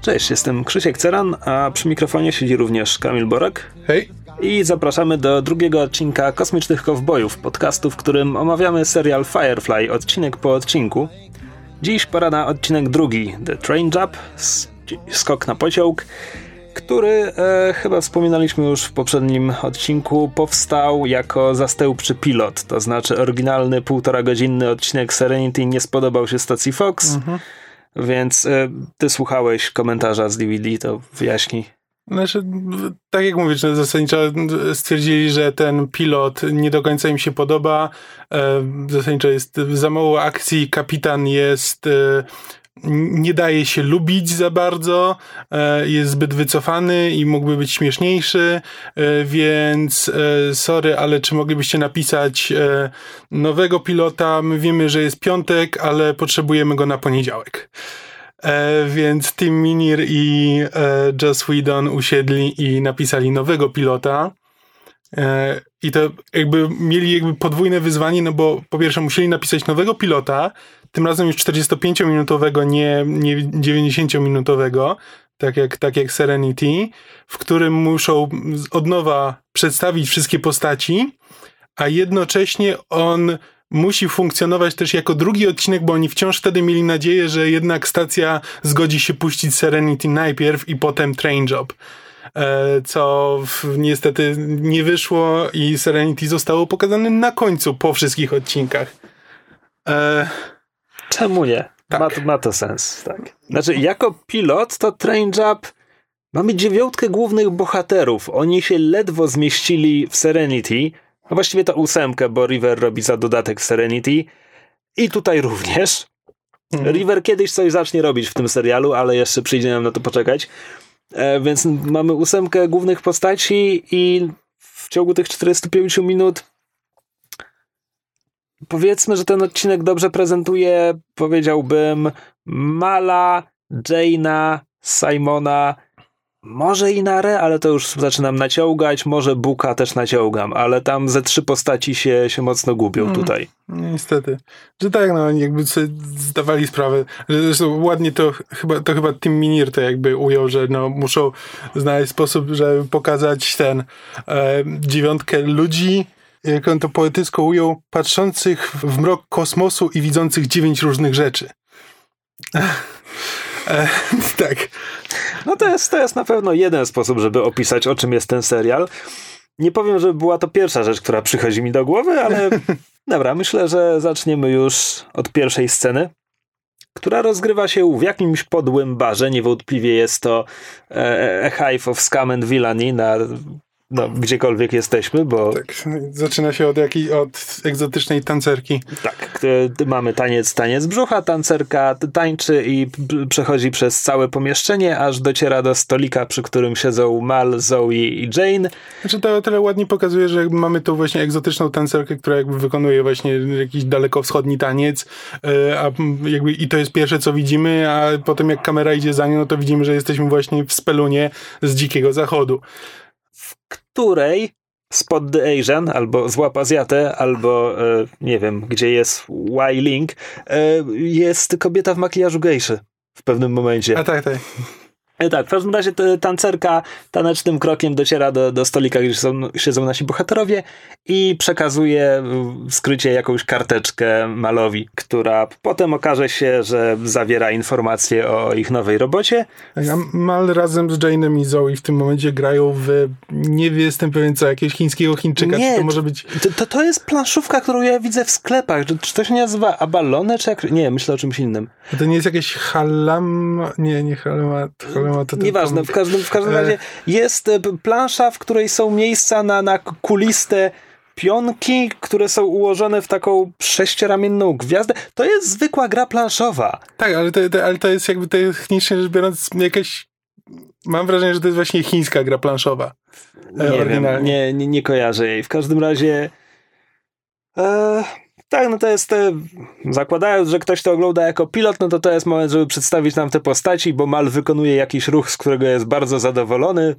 Cześć, jestem Krzysiek Ceran, a przy mikrofonie siedzi również Kamil Borek. Hej. I zapraszamy do drugiego odcinka Kosmicznych Kowbojów, podcastu, w którym omawiamy serial Firefly odcinek po odcinku. Dziś pora na odcinek drugi, The Train Jump, skok na pociąg, który, e, chyba wspominaliśmy już w poprzednim odcinku, powstał jako zastępczy pilot, to znaczy oryginalny półtora godzinny odcinek Serenity nie spodobał się stacji Fox, mhm. Więc e, ty słuchałeś komentarza z DVD, to wyjaśnij. Znaczy, tak jak mówisz, no, zasadniczo stwierdzili, że ten pilot nie do końca im się podoba. E, zasadniczo jest za mało akcji, kapitan jest e, nie daje się lubić za bardzo, e, jest zbyt wycofany i mógłby być śmieszniejszy, więc sorry, ale czy moglibyście napisać nowego pilota? My wiemy, że jest piątek, ale potrzebujemy go na poniedziałek. E, więc Tim Minir i e, Joss Whedon usiedli i napisali nowego pilota. E, I to jakby mieli jakby podwójne wyzwanie, no bo po pierwsze musieli napisać nowego pilota, tym razem już 45-minutowego, nie, nie 90-minutowego, tak jak, tak jak Serenity, w którym muszą od nowa przedstawić wszystkie postaci, a jednocześnie on musi funkcjonować też jako drugi odcinek, bo oni wciąż wtedy mieli nadzieję, że jednak stacja zgodzi się puścić Serenity najpierw i potem Train Job. E, co niestety nie wyszło i Serenity zostało pokazane na końcu po wszystkich odcinkach. Czemu nie? Tak. Ma, to, ma to sens, tak. Znaczy, jako pilot to Train Job mamy dziewiątkę głównych bohaterów. Oni się ledwo zmieścili w Serenity, no właściwie to ósemkę, bo River robi za dodatek Serenity. I tutaj również. Mhm. River kiedyś coś zacznie robić w tym serialu, ale jeszcze przyjdzie nam na to poczekać. E, więc mamy ósemkę głównych postaci i w ciągu tych 45 minut powiedzmy, że ten odcinek dobrze prezentuje, powiedziałbym, Mala, Jaina, Simona może Inare, ale to już zaczynam naciągać, może Buka też naciągam, ale tam ze trzy postaci się, się mocno gubią mm, tutaj. Niestety. Że tak, no jakby sobie zdawali sprawę. Zresztą ładnie to chyba, to chyba Tim Minir to jakby ujął, że no muszą znaleźć sposób, żeby pokazać ten e, dziewiątkę ludzi, jak on to poetycko ujął, patrzących w mrok kosmosu i widzących dziewięć różnych rzeczy. E, tak. No to jest, to jest na pewno jeden sposób, żeby opisać, o czym jest ten serial. Nie powiem, że była to pierwsza rzecz, która przychodzi mi do głowy, ale dobra, myślę, że zaczniemy już od pierwszej sceny, która rozgrywa się w jakimś podłym barze. Niewątpliwie jest to e, A Hive of Scam and Villainy na no, gdziekolwiek jesteśmy, bo... Tak, zaczyna się od jakiej, od egzotycznej tancerki. Tak, mamy taniec, taniec brzucha, tancerka tańczy i przechodzi przez całe pomieszczenie, aż dociera do stolika, przy którym siedzą Mal, Zoe i Jane. Znaczy to o tyle ładnie pokazuje, że mamy tu właśnie egzotyczną tancerkę, która jakby wykonuje właśnie jakiś dalekowschodni taniec, e, a jakby i to jest pierwsze, co widzimy, a potem jak kamera idzie za nią, no to widzimy, że jesteśmy właśnie w spelunie z dzikiego zachodu której Spot the Asian, albo Złap Azjatę, albo e, nie wiem, gdzie jest Y Link, e, jest kobieta w makijażu gejszy w pewnym momencie. A tak, tak. E, tak, w każdym razie tancerka tanecznym krokiem dociera do, do stolika, gdzie są, siedzą nasi bohaterowie i przekazuje w skrycie jakąś karteczkę Malowi, która potem okaże się, że zawiera informacje o ich nowej robocie. Tak, a Mal razem z Jane'em i Zoe w tym momencie grają w, nie jestem pewien co, jakiegoś chińskiego Chińczyka, nie, to może być... To, to jest planszówka, którą ja widzę w sklepach. Czy to się nazywa Abalone, czy jak... Nie, myślę o czymś innym. A to nie jest jakieś halam... Nie, nie halamat... To Nieważne, w każdym, w każdym razie jest e, plansza, w której są miejsca na, na kuliste pionki, które są ułożone w taką sześcioramienną gwiazdę. To jest zwykła gra planszowa. Tak, ale to, to, ale to jest jakby technicznie rzecz biorąc jakaś Mam wrażenie, że to jest właśnie chińska gra planszowa. E, nie wiem, nie, nie, nie kojarzę jej. W każdym razie e, tak, no to jest, e, zakładając, że ktoś to ogląda jako pilot, no to to jest moment, żeby przedstawić nam te postaci, bo Mal wykonuje jakiś ruch, z którego jest bardzo zadowolony.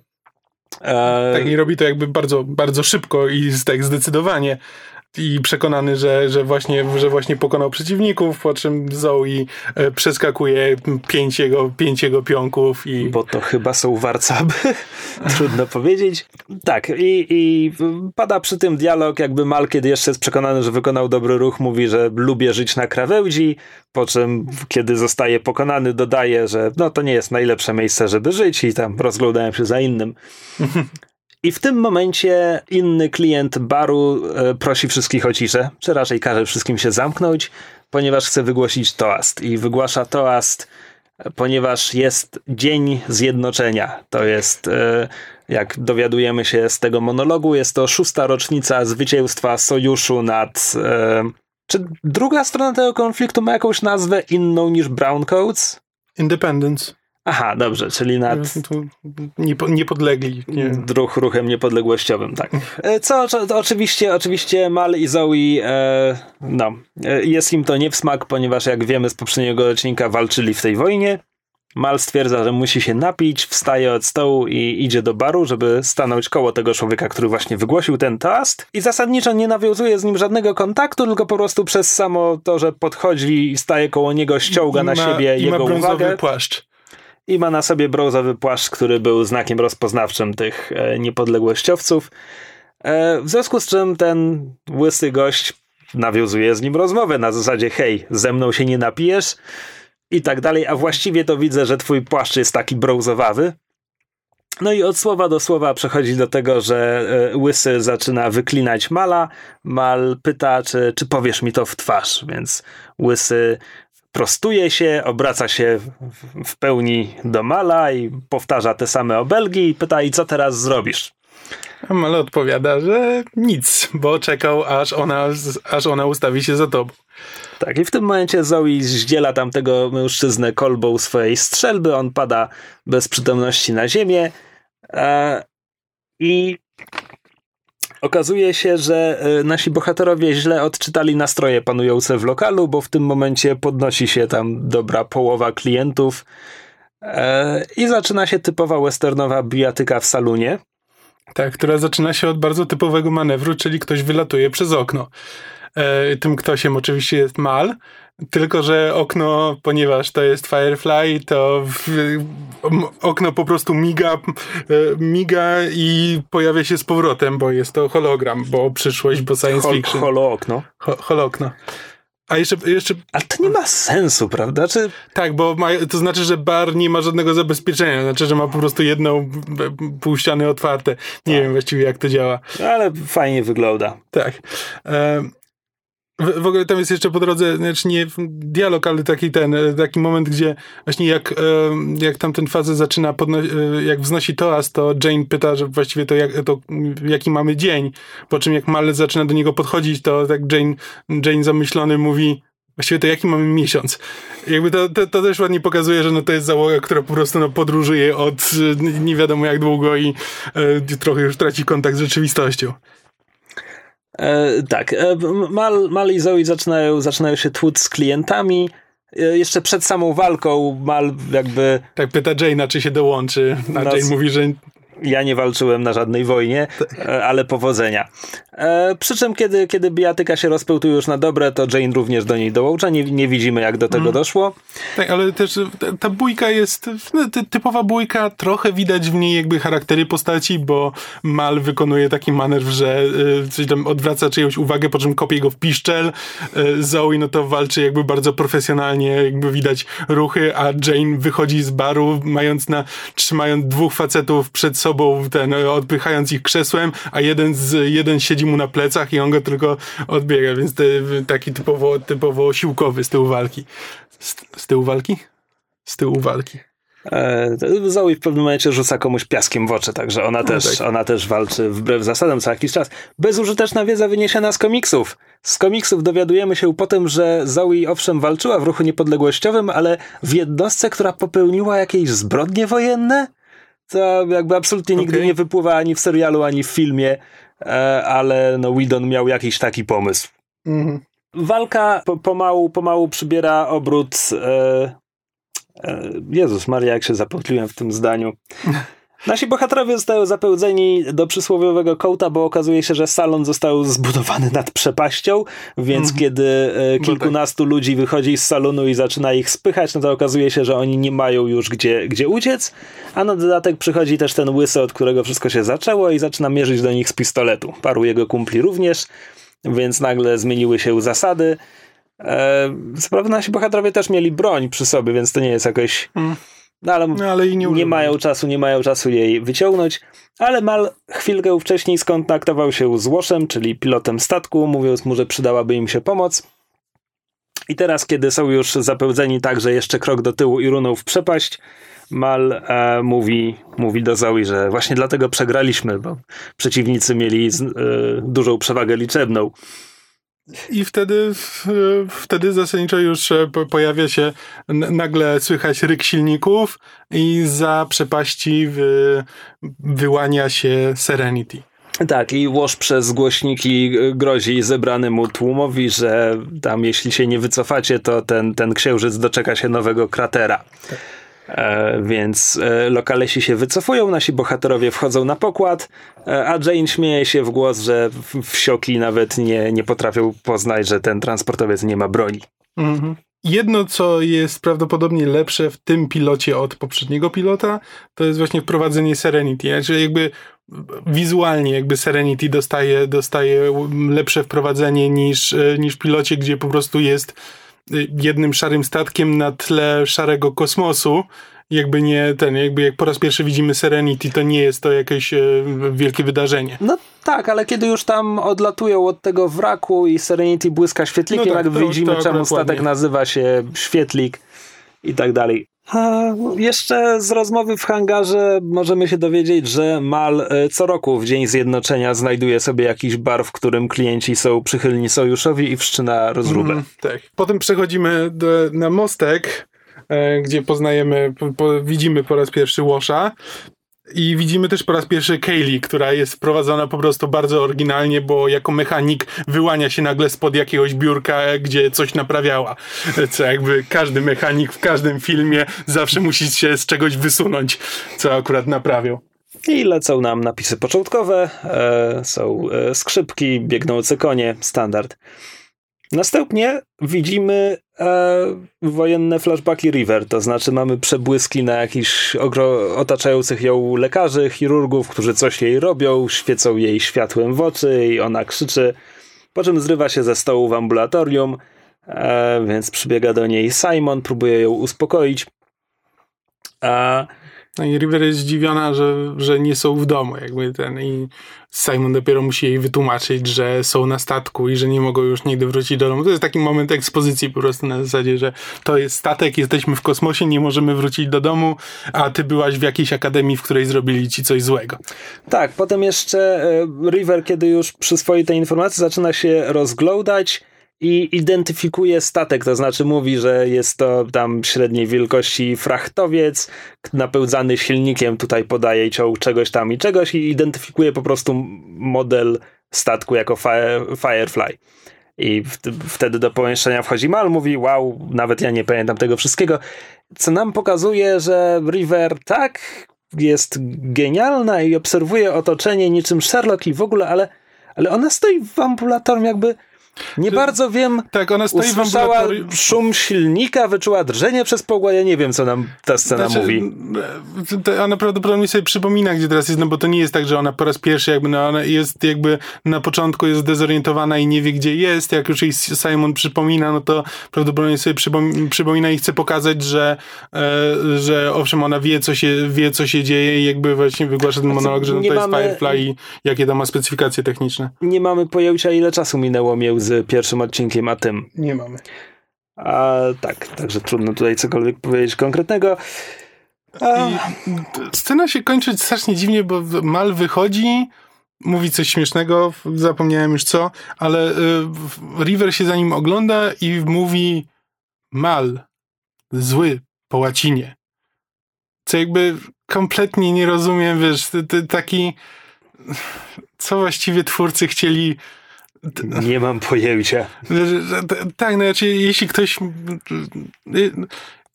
E... Tak, i robi to jakby bardzo, bardzo szybko i tak zdecydowanie. I przekonany, że, że, właśnie, że właśnie pokonał przeciwników, po czym Zoe e, przeskakuje pięć jego, pięć jego pionków i... Bo to chyba są warcaby, trudno powiedzieć. Tak, i, i pada przy tym dialog, jakby Mal, kiedy jeszcze jest przekonany, że wykonał dobry ruch, mówi, że lubię żyć na krawędzi, po czym kiedy zostaje pokonany, dodaje, że no to nie jest najlepsze miejsce, żeby żyć i tam rozglądałem się za innym. I w tym momencie inny klient baru e, prosi wszystkich o ciszę, czy raczej każe wszystkim się zamknąć, ponieważ chce wygłosić toast. I wygłasza toast, ponieważ jest Dzień Zjednoczenia. To jest, e, jak dowiadujemy się z tego monologu, jest to szósta rocznica zwycięstwa sojuszu nad. E, czy druga strona tego konfliktu ma jakąś nazwę inną niż Browncoats? Independence. Aha, dobrze, czyli nad... niepodlegli. Nie. Druh, ruchem niepodległościowym, tak. E, co, co oczywiście, oczywiście Mal i Zoe, e, no, e, jest im to nie w smak, ponieważ jak wiemy z poprzedniego odcinka walczyli w tej wojnie. Mal stwierdza, że musi się napić, wstaje od stołu i idzie do baru, żeby stanąć koło tego człowieka, który właśnie wygłosił ten toast. I zasadniczo nie nawiązuje z nim żadnego kontaktu, tylko po prostu przez samo to, że podchodzi i staje koło niego, ściąga na siebie i jego ma uwagę. płaszcz i ma na sobie brązowy płaszcz, który był znakiem rozpoznawczym tych e, niepodległościowców. E, w związku z czym ten łysy gość nawiązuje z nim rozmowę na zasadzie hej, ze mną się nie napijesz i tak dalej, a właściwie to widzę, że twój płaszcz jest taki brązowawy. No i od słowa do słowa przechodzi do tego, że e, Łysy zaczyna wyklinać Mala. Mal pyta, czy, czy powiesz mi to w twarz, więc Łysy prostuje się, obraca się w pełni do Mala i powtarza te same obelgi i pyta, i co teraz zrobisz? Mal odpowiada, że nic, bo czekał, aż ona, aż ona ustawi się za tobą. Tak, i w tym momencie Zoe zdziela tamtego mężczyznę kolbą swojej strzelby, on pada bez przytomności na ziemię e, i Okazuje się, że e, nasi bohaterowie źle odczytali nastroje panujące w lokalu, bo w tym momencie podnosi się tam dobra połowa klientów e, i zaczyna się typowa westernowa bijatyka w salonie. Tak, która zaczyna się od bardzo typowego manewru, czyli ktoś wylatuje przez okno. E, tym ktośem oczywiście jest Mal, tylko, że okno, ponieważ to jest Firefly, to w, okno po prostu miga, e, miga i pojawia się z powrotem, bo jest to hologram, bo przyszłość, bo science Hol, fiction. Holookno. Ho, holookno. A jeszcze, jeszcze. Ale to nie ma sensu, prawda? Czy... Tak, bo ma, to znaczy, że bar nie ma żadnego zabezpieczenia. Znaczy, że ma po prostu jedną pół ściany otwarte. Nie tak. wiem właściwie, jak to działa. Ale fajnie wygląda. Tak. E, w, w, ogóle tam jest jeszcze po drodze, znaczy nie dialog, ale taki ten, e, taki moment, gdzie właśnie jak, e, jak tamten fazę zaczyna, podno- e, jak wznosi toast, to Jane pyta, że właściwie to, jak, to jaki mamy dzień, po czym jak Malec zaczyna do niego podchodzić, to tak Jane, Jane zamyślony mówi, właściwie to jaki mamy miesiąc. Jakby to, to, to, też ładnie pokazuje, że no to jest załoga, która po prostu no, podróżuje od nie wiadomo jak długo i e, trochę już traci kontakt z rzeczywistością. E, tak, e, Mal, Mal i Zoe zaczynają, zaczynają się tłuc z klientami. E, jeszcze przed samą walką Mal jakby... Tak pyta Jane'a, czy się dołączy, a Jane mówi, że ja nie walczyłem na żadnej wojnie, e, ale powodzenia. E, przy czym, kiedy, kiedy bijatyka się rozpełtuje już na dobre, to Jane również do niej dołącza. Nie, nie widzimy, jak do tego mm. doszło. Tak, ale też ta, ta bójka jest no, typowa bójka. Trochę widać w niej jakby charaktery postaci, bo Mal wykonuje taki manewr, że y, coś tam odwraca czyjąś uwagę, po czym kopie go w piszczel. Y, Zoe no to walczy jakby bardzo profesjonalnie, jakby widać ruchy, a Jane wychodzi z baru, mając na, trzymając dwóch facetów przed sobą sobą, ten, odpychając ich krzesłem, a jeden, z, jeden siedzi mu na plecach i on go tylko odbiega, więc te, taki typowo, typowo siłkowy z tyłu walki. Z, z tyłu walki? Z tyłu walki. E, Zoe w pewnym momencie rzuca komuś piaskiem w oczy, także ona, no też, tak. ona też walczy wbrew zasadom co jakiś czas. Bezużyteczna wiedza wyniesiona z komiksów. Z komiksów dowiadujemy się potem, że Zoe owszem walczyła w ruchu niepodległościowym, ale w jednostce, która popełniła jakieś zbrodnie wojenne? To jakby absolutnie okay. nigdy nie wypływa ani w serialu, ani w filmie, e, ale no Whedon miał jakiś taki pomysł. Mm -hmm. Walka po, pomału, pomału przybiera obrót. E, e, Jezus Maria, jak się zapotliłem w tym zdaniu. Nasi bohaterowie zostają zapełdzeni do przysłowiowego kołta, bo okazuje się, że salon został zbudowany nad przepaścią, więc mm. kiedy e, kilkunastu tak. ludzi wychodzi z salonu i zaczyna ich spychać, no to okazuje się, że oni nie mają już gdzie, gdzie uciec, a na dodatek przychodzi też ten łysy, od którego wszystko się zaczęło i zaczyna mierzyć do nich z pistoletu. Paru jego kumpli również, więc nagle zmieniły się zasady. E, co prawda nasi bohaterowie też mieli broń przy sobie, więc to nie jest jakoś... Mm no ale, no, ale nie, nie mają czasu, nie mają czasu jej wyciągnąć. Ale Mal chwilkę wcześniej skontaktował się z Łoszem, czyli pilotem statku, mówiąc mu, że przydałaby im się pomoc. I teraz, kiedy są już zapełdzeni tak, że jeszcze krok do tyłu i runął w przepaść, Mal e, mówi, mówi do Zoe, że właśnie dlatego przegraliśmy, bo przeciwnicy mieli z, e, dużą przewagę liczebną. I wtedy, wtedy zasadniczo już e, pojawia się, nagle słychać ryk silników i za przepaści wy, wyłania się Serenity. Tak, i Łoż przez głośniki grozi zebranemu tłumowi, że tam jeśli się nie wycofacie, to ten, ten księżyc doczeka się nowego kratera. Tak. E, więc e, lokalesi się wycofują, nasi bohaterowie wchodzą na pokład, e, a Jane śmieje się w głos, że wsioki nawet nie, nie potrafią poznać, że ten transportowiec nie ma broni. Mhm. Jedno, co jest prawdopodobnie lepsze w tym pilocie od poprzedniego pilota, to jest właśnie wprowadzenie Serenity. Znaczy jakby wizualnie jakby Serenity dostaje, dostaje lepsze wprowadzenie niż, niż pilocie, gdzie po prostu jest jednym szarym statkiem na tle szarego kosmosu. Jakby nie ten, jakby jak po raz pierwszy widzimy Serenity, to nie jest to jakieś e, wielkie wydarzenie. No tak, ale kiedy już tam odlatują od tego wraku i Serenity błyska świetlikiem, no tak, jak to, widzimy, to czemu statek nazywa się Świetlik i tak dalej. A jeszcze z rozmowy w hangarze możemy się dowiedzieć, że Mal e, co roku w Dzień Zjednoczenia znajduje sobie jakiś bar, w którym klienci są przychylni sojuszowi i wszczyna rozróbę. Mm, tak. Potem przechodzimy do, na mostek, e, gdzie poznajemy, po, widzimy po raz pierwszy Łosza. I widzimy też po raz pierwszy Kaylee, która jest prowadzona po prostu bardzo oryginalnie, bo jako mechanik wyłania się nagle spod jakiegoś biurka, gdzie coś naprawiała. Co jakby każdy mechanik w każdym filmie zawsze musi się z czegoś wysunąć, co akurat naprawiał. I lecą nam napisy początkowe, e, są e, skrzypki, biegnące konie, standard. Następnie widzimy e, wojenne flashbacki River, to znaczy mamy przebłyski na jakichś otaczających ją lekarzy, chirurgów, którzy coś jej robią, świecą jej światłem w oczy i ona krzyczy, po czym zrywa się ze stołu w ambulatorium, e, więc przybiega do niej Simon, próbuje ją uspokoić. A no i River jest zdziwiona, że, że nie są w domu, jakby ten i Simon dopiero musi jej wytłumaczyć, że są na statku i że nie mogą już nigdy wrócić do domu. To jest taki moment ekspozycji po prostu na zasadzie, że to jest statek, jesteśmy w kosmosie, nie możemy wrócić do domu, a ty byłaś w jakiejś akademii, w której zrobili ci coś złego. Tak, potem jeszcze e, River, kiedy już przyswoi te informacje, zaczyna się rozglądać i identyfikuje statek, to znaczy mówi, że jest to tam średniej wielkości frachtowiec napełzany silnikiem, tutaj podaje ciąg czegoś tam i czegoś i identyfikuje po prostu model statku jako Firefly. I wtedy do pomieszczenia wchodzi Mal, mówi, wow, nawet ja nie pamiętam tego wszystkiego, co nam pokazuje, że River tak jest genialna i obserwuje otoczenie niczym Sherlock i w ogóle, ale, ale ona stoi w ambulatorium jakby nie bardzo wiem. Tak, ona stoi w ambulatorium. szum silnika, wyczuła drżenie przez pogła. Ja nie wiem, co nam ta scena znaczy, mówi. Ona prawdopodobnie sobie przypomina, gdzie teraz jest, no bo to nie jest tak, że ona po raz pierwszy jakby, no ona jest jakby na początku jest dezorientowana i nie wie, gdzie jest. Jak już jej Simon przypomina, no to prawdopodobnie sobie przypomina i chce pokazać, że, e, że owszem, ona wie, co się, wie, co się dzieje i jakby właśnie wygłasza ten monolog, że no to mamy, jest Firefly i jakie tam ma specyfikacje techniczne. Nie mamy pojęcia, ile czasu minęło między z pierwszym odcinkiem, a tym. Nie mamy. A tak, także trudno tutaj cokolwiek powiedzieć konkretnego. A... scena się kończy strasznie dziwnie, bo Mal wychodzi, mówi coś śmiesznego, zapomniałem już co, ale y, River się za nim ogląda i mówi Mal, zły po łacinie. Co jakby kompletnie nie rozumiem, wiesz, taki co właściwie twórcy chcieli nie mam pojęcia. Tak, no znaczy, jeśli ktoś.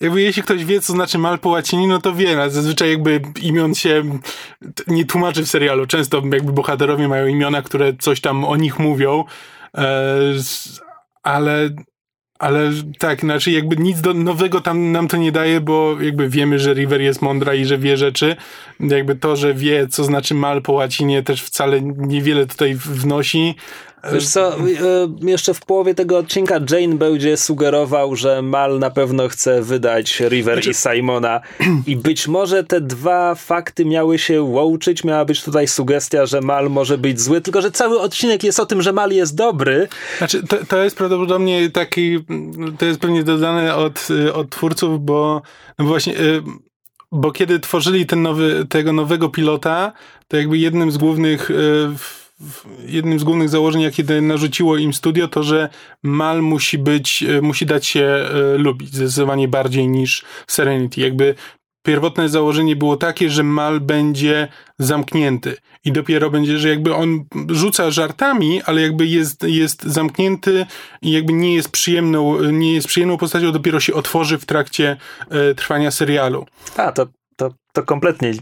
jakby jeśli ktoś wie, co znaczy mal po łacinie, no to wie, no, zazwyczaj jakby imion się nie tłumaczy w serialu. Często jakby bohaterowie mają imiona, które coś tam o nich mówią, e, ale ale tak, znaczy jakby nic do, nowego tam nam to nie daje, bo jakby wiemy, że River jest mądra i że wie rzeczy. Jakby to, że wie, co znaczy mal po łacinie też wcale niewiele tutaj wnosi. Wiesz co, e, jeszcze w połowie tego odcinka Jane będzie sugerował, że Mal na pewno chce wydać River znaczy... i Simona. I być może te dwa fakty miały się łączyć, miała być tutaj sugestia, że Mal może być zły, tylko że cały odcinek jest o tym, że Mal jest dobry. Znaczy, to, to jest prawdopodobnie taki, to jest pewnie dodane od, od twórców, bo no właśnie e, bo kiedy tworzyli ten nowy, tego nowego pilota, to jakby jednym z głównych e, jednym z głównych założeń, jakie narzuciło im studio, to że Mal musi być, e, musi dać się e, lubić zdecydowanie bardziej niż Serenity. Jakby pierwotne założenie było takie, że Mal będzie zamknięty i dopiero będzie, że jakby on rzuca żartami, ale jakby jest, jest zamknięty i jakby nie jest przyjemną, nie jest przyjemną postacią, dopiero się otworzy w trakcie e, trwania serialu. A, to to, kompletnie,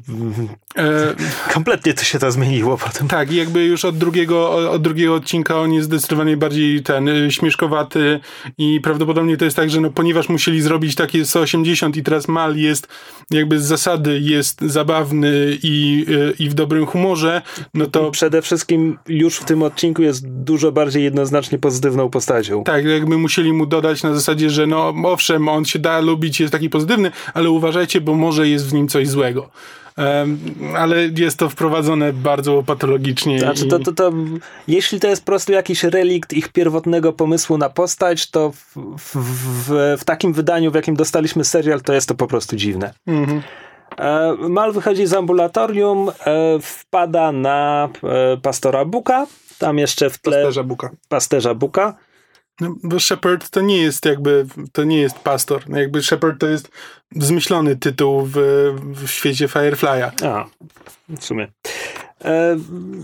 e, kompletnie to się to zmieniło potem. Tak, jakby już od drugiego, od drugiego odcinka on jest zdecydowanie bardziej ten y, śmieszkowaty i prawdopodobnie to jest tak, że no, ponieważ musieli zrobić takie 180 i teraz Mal jest jakby z zasady jest zabawny i, y, i w dobrym humorze, no to... Przede wszystkim już w tym odcinku jest dużo bardziej jednoznacznie pozytywną postacią. Tak, jakby musieli mu dodać na zasadzie, że no owszem, on się da lubić, jest taki pozytywny, ale uważajcie, bo może jest w nim coś złego. Um, ale jest to wprowadzone bardzo patologicznie. Znaczy, to, to, to, jeśli to jest po prostu jakiś relikt ich pierwotnego pomysłu na postać, to w, w, w, w takim wydaniu, w jakim dostaliśmy serial, to jest to po prostu dziwne. Mhm. E, Mal wychodzi z ambulatorium, e, wpada na e, pastora Buka. Tam jeszcze w tle. Pasterza Buka. Pasterza Buka. No, bo Shepard to nie jest jakby, to nie jest pastor. No, jakby Shepard to jest zmyślony tytuł w, w świecie Firefly'a. A, w sumie. E,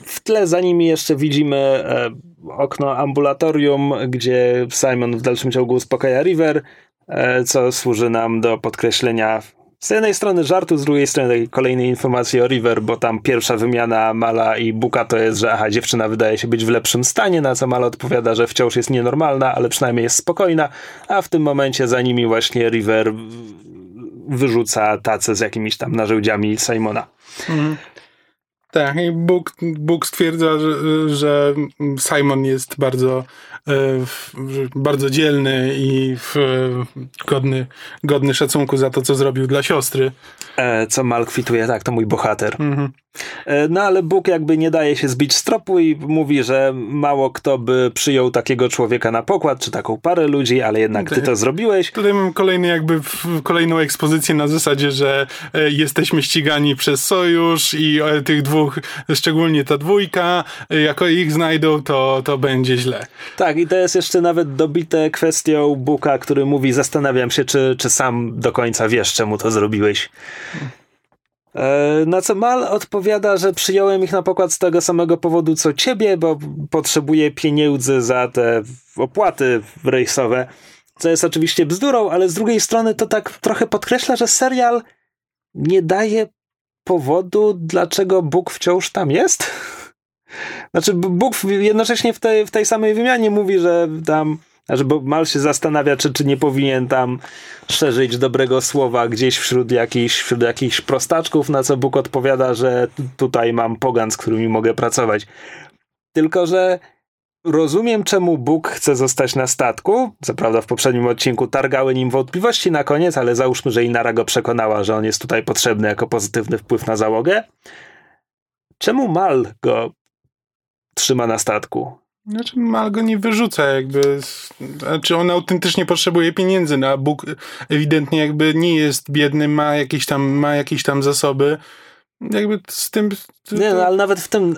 w tle za nimi jeszcze widzimy e, okno ambulatorium, gdzie Simon w dalszym ciągu uspokaja River, e, co służy nam do podkreślenia z jednej strony żartu, z drugiej strony kolejnej informacji o River, bo tam pierwsza wymiana Mala i Buka to jest, że aha, dziewczyna wydaje się być w lepszym stanie, na co Mala odpowiada, że wciąż jest nienormalna, ale przynajmniej jest spokojna, a w tym momencie za nimi właśnie River wyrzuca tacę z jakimiś tam narzędziami Simona. Mhm. Tak, i Bóg, stwierdza, że, że Simon jest bardzo bardzo dzielny i godny, godny szacunku za to, co zrobił dla siostry. E, co Mal kwituje, tak, to mój bohater. Mhm. E, no ale Bóg jakby nie daje się zbić z tropu i mówi, że mało kto by przyjął takiego człowieka na pokład, czy taką parę ludzi, ale jednak ty to zrobiłeś. Tutaj mam kolejny jakby kolejną ekspozycję na zasadzie, że jesteśmy ścigani przez sojusz i tych dwóch, szczególnie ta dwójka, jako ich znajdą, to, to będzie źle. Tak, tak, i to jest jeszcze nawet dobite kwestią Buka, który mówi, zastanawiam się, czy, czy sam do końca wiesz, czemu to zrobiłeś. E, na co Mal odpowiada, że przyjąłem ich na pokład z tego samego powodu co ciebie, bo potrzebuję pieniędzy za te opłaty rejsowe. Co jest oczywiście bzdurą, ale z drugiej strony to tak trochę podkreśla, że serial nie daje powodu, dlaczego Bóg wciąż tam jest. Znaczy, Bóg jednocześnie w tej, w tej samej wymianie mówi, że tam znaczy, bo Mal się zastanawia, czy, czy nie powinien tam szerzyć dobrego słowa gdzieś wśród jakichś, wśród jakichś prostaczków, na co Bóg odpowiada, że tutaj mam pogan, z którymi mogę pracować. Tylko, że rozumiem, czemu Bóg chce zostać na statku. Co prawda w poprzednim odcinku targały nim wątpliwości na koniec, ale załóżmy, że Inara go przekonała, że on jest tutaj potrzebny jako pozytywny wpływ na załogę. Czemu Mal go trzyma na statku. Znaczy, Mal go nie wyrzuca, jakby. Znaczy, on autentycznie potrzebuje pieniędzy, no, a Bóg ewidentnie jakby nie jest biedny, ma jakieś tam, ma jakieś tam zasoby. Jakby z tym. To... Nie, no, ale nawet w tym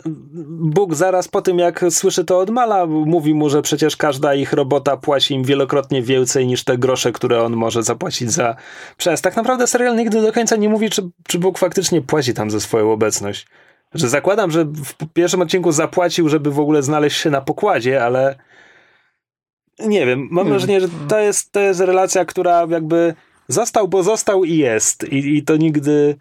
Bóg zaraz po tym, jak słyszy to od Mala, mówi mu, że przecież każda ich robota płaci im wielokrotnie więcej niż te grosze, które on może zapłacić za przez. Tak naprawdę serial nigdy do końca nie mówi, czy, czy Bóg faktycznie płaci tam za swoją obecność. Że zakładam, że w pierwszym odcinku zapłacił, żeby w ogóle znaleźć się na pokładzie, ale nie wiem, mam wrażenie, że to jest, to jest relacja, która jakby został, bo został i jest. I, i to nigdy...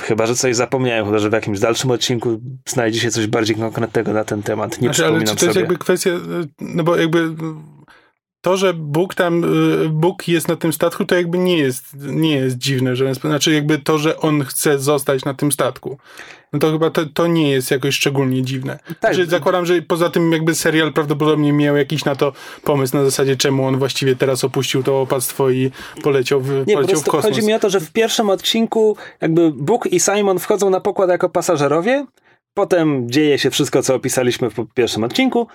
Chyba, że coś zapomniałem, chyba, że w jakimś dalszym odcinku znajdzie się coś bardziej konkretnego na ten temat. Nie znaczy, ale czy to jest jakby kwestia, no bo jakby to, że Bóg tam, y, Bóg jest na tym statku, to jakby nie jest, nie jest dziwne, że znaczy jakby to, że on chce zostać na tym statku. No to chyba to, to nie jest jakoś szczególnie dziwne. Tak. Znaczy, zakładam, że poza tym jakby serial prawdopodobnie miał jakiś na to pomysł na zasadzie, czemu on właściwie teraz opuścił to opactwo i poleciał w, nie, poleciał w kosmos. Chodzi mi o to, że w pierwszym odcinku jakby Bóg i Simon wchodzą na pokład jako pasażerowie, potem dzieje się wszystko, co opisaliśmy w pierwszym odcinku,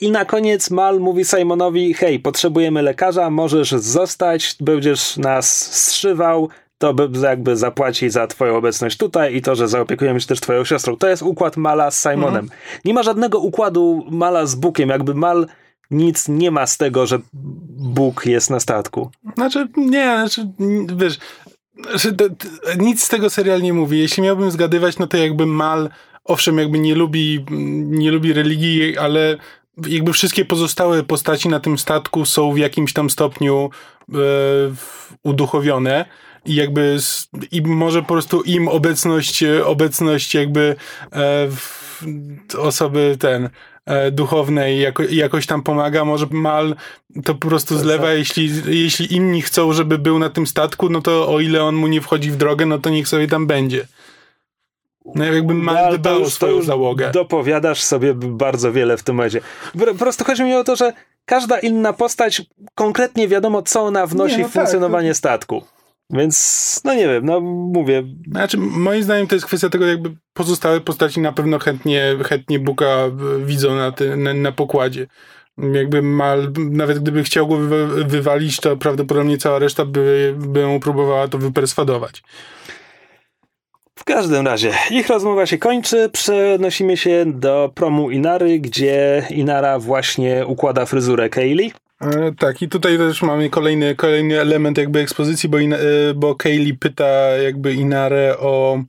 I na koniec Mal mówi Simonowi: Hej, potrzebujemy lekarza, możesz zostać, będziesz nas zszywał, to jakby zapłaci za twoją obecność tutaj i to, że zaopiekujemy się też twoją siostrą. To jest układ Mala z Simonem. Mhm. Nie ma żadnego układu Mala z Bukiem, jakby Mal nic nie ma z tego, że Bóg jest na statku. Znaczy, nie, znaczy, wiesz, znaczy, to, to, nic z tego serial nie mówi. Jeśli miałbym zgadywać, no to jakby Mal owszem, jakby nie lubi, nie lubi religii, ale jakby wszystkie pozostałe postaci na tym statku są w jakimś tam stopniu e, uduchowione. I jakby i może po prostu im obecność, obecność jakby e, osoby ten e, duchownej jako, jakoś tam pomaga, może mal to po prostu zlewa, jeśli, jeśli inni chcą, żeby był na tym statku, no to o ile on mu nie wchodzi w drogę, no to niech sobie tam będzie. No jakby ma dbał swoją załogę. Dopowiadasz sobie bardzo wiele w tym momencie. Po prostu chodzi mi o to, że każda inna postać konkretnie wiadomo, co ona wnosi nie, no w funkcjonowanie tak. statku. Więc, no nie wiem, no mówię. Znaczy, moim zdaniem to jest kwestia tego, jakby pozostałe postaci na pewno chętnie, chętnie Buka e, widzą na, ty, na, na pokładzie. Jakby mal, nawet gdyby chciał go wy, wywalić, to prawdopodobnie cała reszta by, by mu próbowała to wyperswadować. W każdym razie, ich rozmowa się kończy, przenosimy się do promu Inary, gdzie Inara właśnie układa fryzurę Kaylee. E, tak, i tutaj też mamy kolejny, kolejny element jakby ekspozycji, bo, e, bo Kaylee pyta jakby Inarę o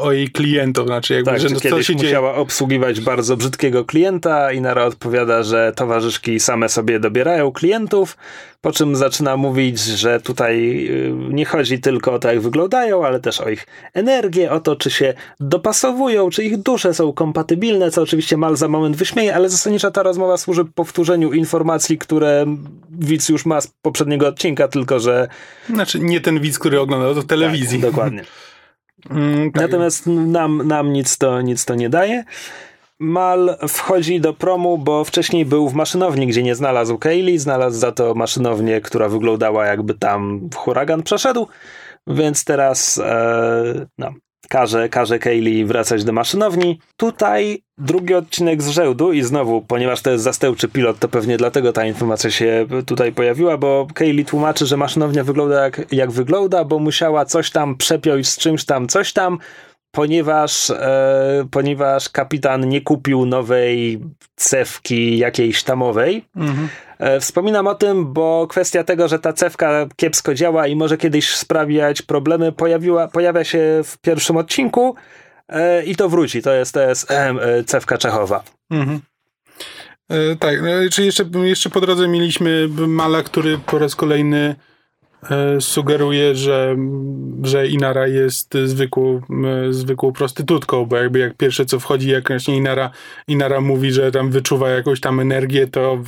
o jej klientów, znaczy jakby, tak, że no, kiedyś się musiała dzieje? obsługiwać bardzo brzydkiego klienta i Nara odpowiada, że towarzyszki same sobie dobierają klientów, po czym zaczyna mówić, że tutaj y, nie chodzi tylko o to, jak wyglądają, ale też o ich energię, o to, czy się dopasowują, czy ich dusze są kompatybilne, co oczywiście Mal za moment wyśmieje, ale zasadniczo ta rozmowa służy powtórzeniu informacji, które widz już ma z poprzedniego odcinka, tylko że... Znaczy nie ten widz, który oglądał to w telewizji. Tak, dokładnie. Mm, tak. Natomiast nam, nam nic, to, nic to nie daje. Mal wchodzi do promu, bo wcześniej był w maszynowni, gdzie nie znalazł Kaylee, znalazł za to maszynownię, która wyglądała jakby tam huragan przeszedł, więc teraz e, no, każe, każe Kaylee wracać do maszynowni. Tutaj drugi odcinek z Żełdu i znowu, ponieważ to jest zastępczy pilot, to pewnie dlatego ta informacja się tutaj pojawiła, bo Kaylee tłumaczy, że maszynownia wygląda jak, jak wygląda, bo musiała coś tam przepiąć z czymś tam, coś tam, ponieważ, e, ponieważ kapitan nie kupił nowej cewki jakiejś tamowej. Mhm. E, wspominam o tym, bo kwestia tego, że ta cewka kiepsko działa i może kiedyś sprawiać problemy, pojawiła, pojawia się w pierwszym odcinku e, i to wróci. To jest, to jest cewka czechowa. Mhm. E, tak, no, czy jeszcze, jeszcze po drodze mieliśmy Mala, który po raz kolejny sugeruje, że, że Inara jest zwykłą, e, zwykłą prostytutką, bo jakby jak pierwsze co wchodzi, jak właśnie Inara, Inara mówi, że tam wyczuwa jakąś tam energię, to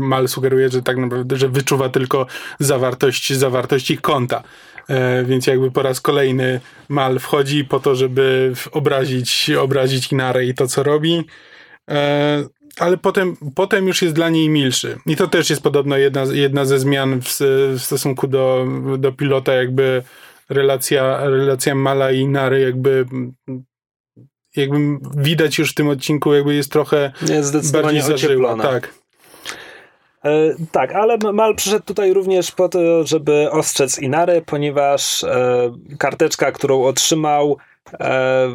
Mal sugeruje, że tak naprawdę, że wyczuwa tylko zawartość, zawartość ich konta. E, więc jakby po raz kolejny Mal wchodzi po to, żeby obrazić, obrazić Inarę i to, co robi ale potem, potem już jest dla niej milszy. I to też jest podobno jedna, jedna ze zmian w, w stosunku do, do pilota, jakby relacja, relacja Mala i Nary jakby jakby widać już w tym odcinku jakby jest trochę jest bardziej zażyła. Tak. E, tak, ale Mal przyszedł tutaj również po to, żeby ostrzec Inary, ponieważ e, karteczka, którą otrzymał e,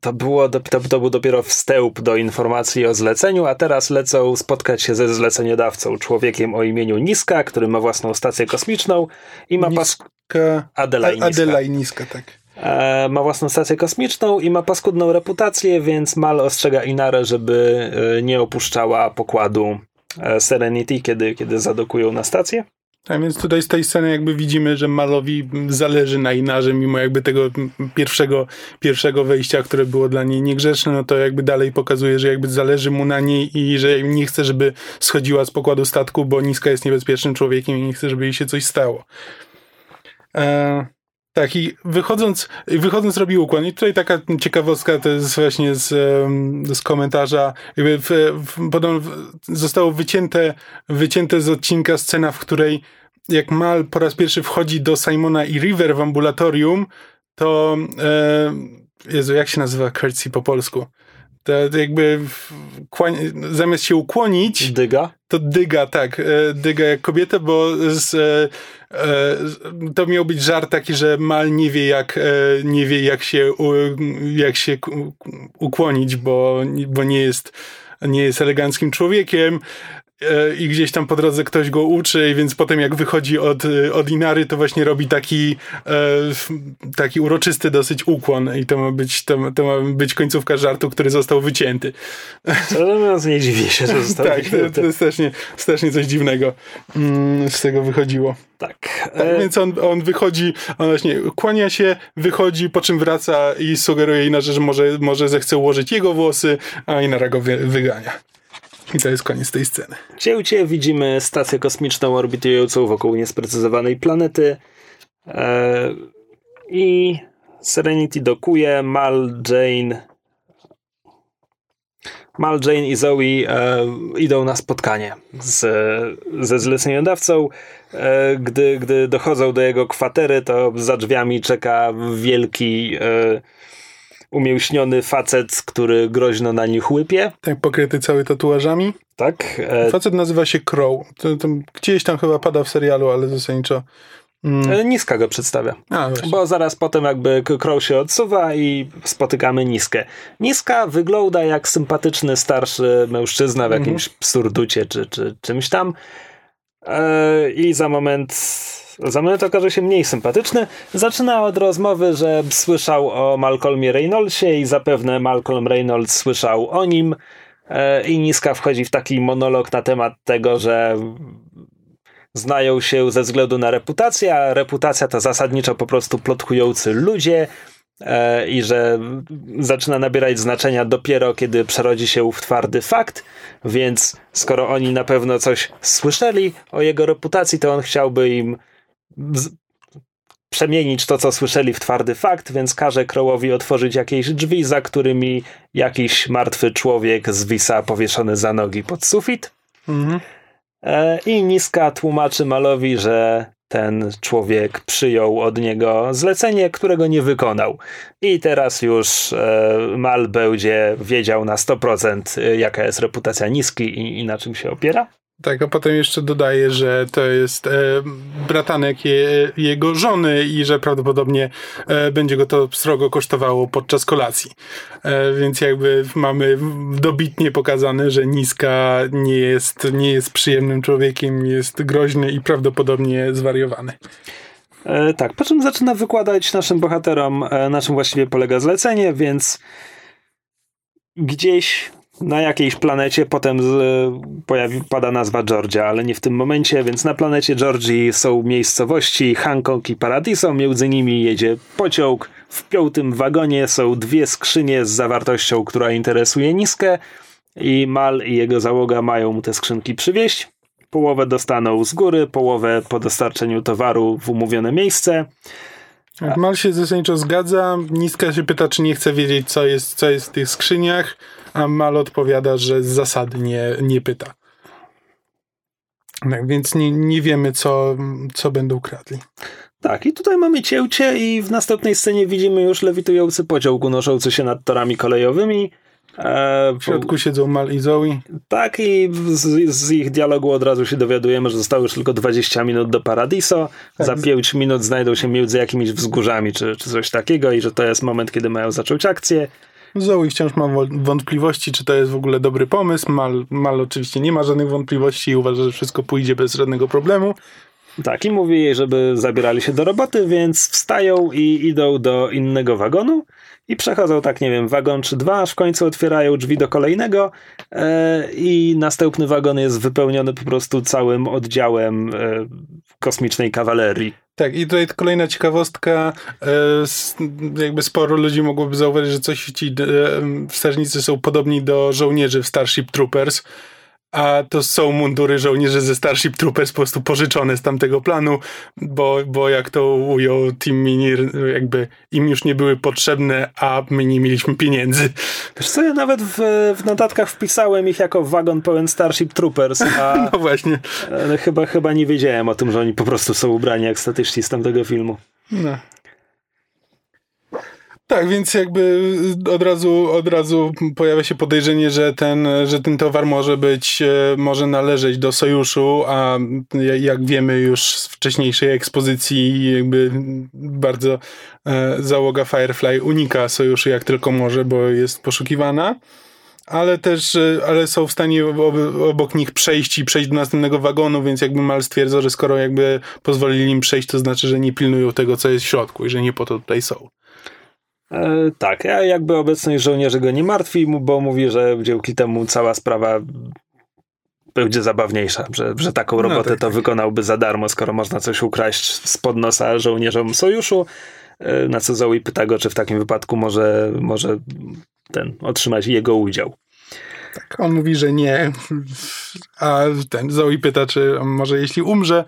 to, było, to, to był dopiero wstęp do informacji o zleceniu, a teraz lecą spotkać się ze zleceniodawcą, człowiekiem o imieniu Niska, który ma własną stację kosmiczną i ma Niska, Adela Niska. Adela Niska, tak. E, ma własną stację kosmiczną i ma paskudną reputację, więc Mal ostrzega Inarę, żeby e, nie opuszczała pokładu e, Serenity, kiedy, kiedy zadokują na stację. Tak, więc tutaj z tej sceny jakby widzimy, że Malowi zależy na Inarze, mimo jakby tego pierwszego, pierwszego wejścia, które było dla niej niegrzeczne, no to jakby dalej pokazuje, że jakby zależy mu na niej i że nie chce, żeby schodziła z pokładu statku, bo Niska jest niebezpiecznym człowiekiem i nie chce, żeby jej się coś stało. E, tak, i wychodząc, wychodząc robi ukłon. I tutaj taka ciekawostka to jest właśnie z, z komentarza. Jakby w, w, podobno zostało wycięte, wycięte z odcinka scena, w której jak Mal po raz pierwszy wchodzi do Simona i River w ambulatorium, to e, Jezu, jak się nazywa curtsy po polsku? To jakby zamiast się ukłonić. Dyga? To dyga, tak. E, dyga jak kobieta, bo z, e, e, to miał być żart taki, że Mal nie wie jak, nie wie jak się, jak się ukłonić, bo, bo nie jest nie jest eleganckim człowiekiem. E, i gdzieś tam po drodze ktoś go uczy, więc potem jak wychodzi od, e, od Inary, to właśnie robi taki, e, taki uroczysty dosyć ukłon i to ma być, to, to ma być końcówka żartu, który został wycięty. Szczerze mówiąc nie dziwię się, że został Tak, to, to jest strasznie, strasznie coś dziwnego mm, z tego wychodziło. Tak. tak e... Więc on, on wychodzi, on właśnie kłania się, wychodzi, po czym wraca i sugeruje Inarze, że może, może zechce ułożyć jego włosy, a Inara go wy, wygania. I to jest koniec tej sceny. Cię widzimy stację kosmiczną orbitującą wokół niesprecyzowanej planety e, i Serenity dokuje, Mal, Jane Mal, Jane i Zoe e, idą na spotkanie z, ze zleceniodawcą. E, gdy, gdy dochodzą do jego kwatery, to za drzwiami czeka wielki e, umięśniony facet, który groźno na nich łypie. Tak, pokryty cały tatuażami. Tak. E... Facet nazywa się Crow. To, to gdzieś tam chyba pada w serialu, ale zasadniczo... Mm. E, Niska go przedstawia. A, bo zaraz potem jakby Crow się odsuwa i spotykamy Niskę. Niska wygląda jak sympatyczny starszy mężczyzna w jakimś mhm. psurducie czy, czy czymś tam. E, I za moment za moment okaże się mniej sympatyczny. Zaczyna od rozmowy, że słyszał o Malcolmie Reynoldsie i zapewne Malcolm Reynolds słyszał o nim. E, I Niska wchodzi w taki monolog na temat tego, że znają się ze względu na reputację, a reputacja to zasadniczo po prostu plotkujący ludzie e, i że zaczyna nabierać znaczenia dopiero kiedy przerodzi się w twardy fakt, więc skoro oni na pewno coś słyszeli o jego reputacji, to on chciałby im przemienić to, co słyszeli w twardy fakt, więc każe Crowowi otworzyć jakieś drzwi, za którymi jakiś martwy człowiek zwisa powieszony za nogi pod sufit. Mhm. E, I Niska tłumaczy Malowi, że ten człowiek przyjął od niego zlecenie, którego nie wykonał. I teraz już e, Mal będzie wiedział na 100% e, jaka jest reputacja Niski i, i na czym się opiera. Tak, a potem jeszcze dodaje, że to jest e, bratanek je, jego żony i że prawdopodobnie e, będzie go to srogo kosztowało podczas kolacji. E, więc jakby mamy dobitnie pokazane, że Niska nie jest, nie jest przyjemnym człowiekiem, jest groźny i prawdopodobnie zwariowany. E, tak, po czym zaczyna wykładać naszym bohaterom, e, na czym właściwie polega zlecenie, więc gdzieś na jakiejś planecie potem z, pojawi, pada nazwa Georgia, ale nie w tym momencie, więc na planecie Georgii są miejscowości Hancock i Paradiso, między nimi jedzie pociąg, w piątym wagonie są dwie skrzynie z zawartością, która interesuje Niskę i Mal i jego załoga mają mu te skrzynki przywieźć. Połowę dostaną z góry, połowę po dostarczeniu towaru w umówione miejsce. Mal się zasadniczo zgadza. Niska się pyta, czy nie chce wiedzieć, co jest, co jest w tych skrzyniach a Mal odpowiada, że z zasady nie, nie pyta. Tak, więc nie, nie wiemy, co, co będą kradli. Tak, i tutaj mamy cięcie i w następnej scenie widzimy już lewitujący pociąg unoszący się nad torami kolejowymi. E, w środku siedzą Mal i Zoe. Tak, i z, z, ich dialogu od razu się dowiadujemy, że zostało już tylko 20 minut do Paradiso. Tak. Za 5 minut znajdą się między jakimiś wzgórzami czy, czy coś takiego i że to jest moment, kiedy mają zacząć akcję. Zoe wciąż ma wątpliwości, czy to jest w ogóle dobry pomysł. Mal, Mal oczywiście nie ma żadnych wątpliwości i uważa, że wszystko pójdzie bez żadnego problemu. Tak, i mówi jej, żeby zabierali się do roboty, więc wstają i idą do innego wagonu i przechodzą tak, nie wiem, wagon czy dwa, aż w końcu otwierają drzwi do kolejnego e, i następny wagon jest wypełniony po prostu całym oddziałem e, kosmicznej kawalerii. Tak, i tutaj kolejna ciekawostka. E, jakby sporo ludzi mogłoby zauważyć, że coś ci e, strażnicy są podobni do żołnierzy w Starship Troopers a to są mundury żołnierzy ze Starship Troopers po prostu pożyczone z tamtego planu, bo, bo jak to ujął Team Minir, jakby im już nie były potrzebne, a my nie mieliśmy pieniędzy. Wiesz co, ja nawet w, w notatkach wpisałem ich jako wagon pełen Starship Troopers, a no właśnie. chyba, chyba nie wiedziałem o tym, że oni po prostu są ubrani jak statyczni z tamtego filmu. No. Tak, więc jakby od razu, od razu pojawia się podejrzenie, że ten, że ten towar może być, e, może należeć do sojuszu, a jak wiemy już z wcześniejszej ekspozycji, jakby bardzo e, załoga Firefly unika sojuszu jak tylko może, bo jest poszukiwana ale też, e, ale są w stanie obok nich przejść i przejść do następnego wagonu, więc jakby Mal stwierdza, że skoro jakby pozwolili im przejść, to znaczy, że nie pilnują tego, co jest w środku i że nie po to tutaj są. E, tak, a jakby obecność żołnierzy go nie martwi, bo mówi, że dzięki temu cała sprawa będzie zabawniejsza, że, że taką no robotę no tak, to tak. wykonałby za darmo, skoro można coś ukraść spod nosa żołnierzom sojuszu. E, na co Zoe pyta go, czy w takim wypadku może, może ten otrzymać jego udział. Tak, on mówi, że nie, a ten Zoe pyta, czy może jeśli umrze,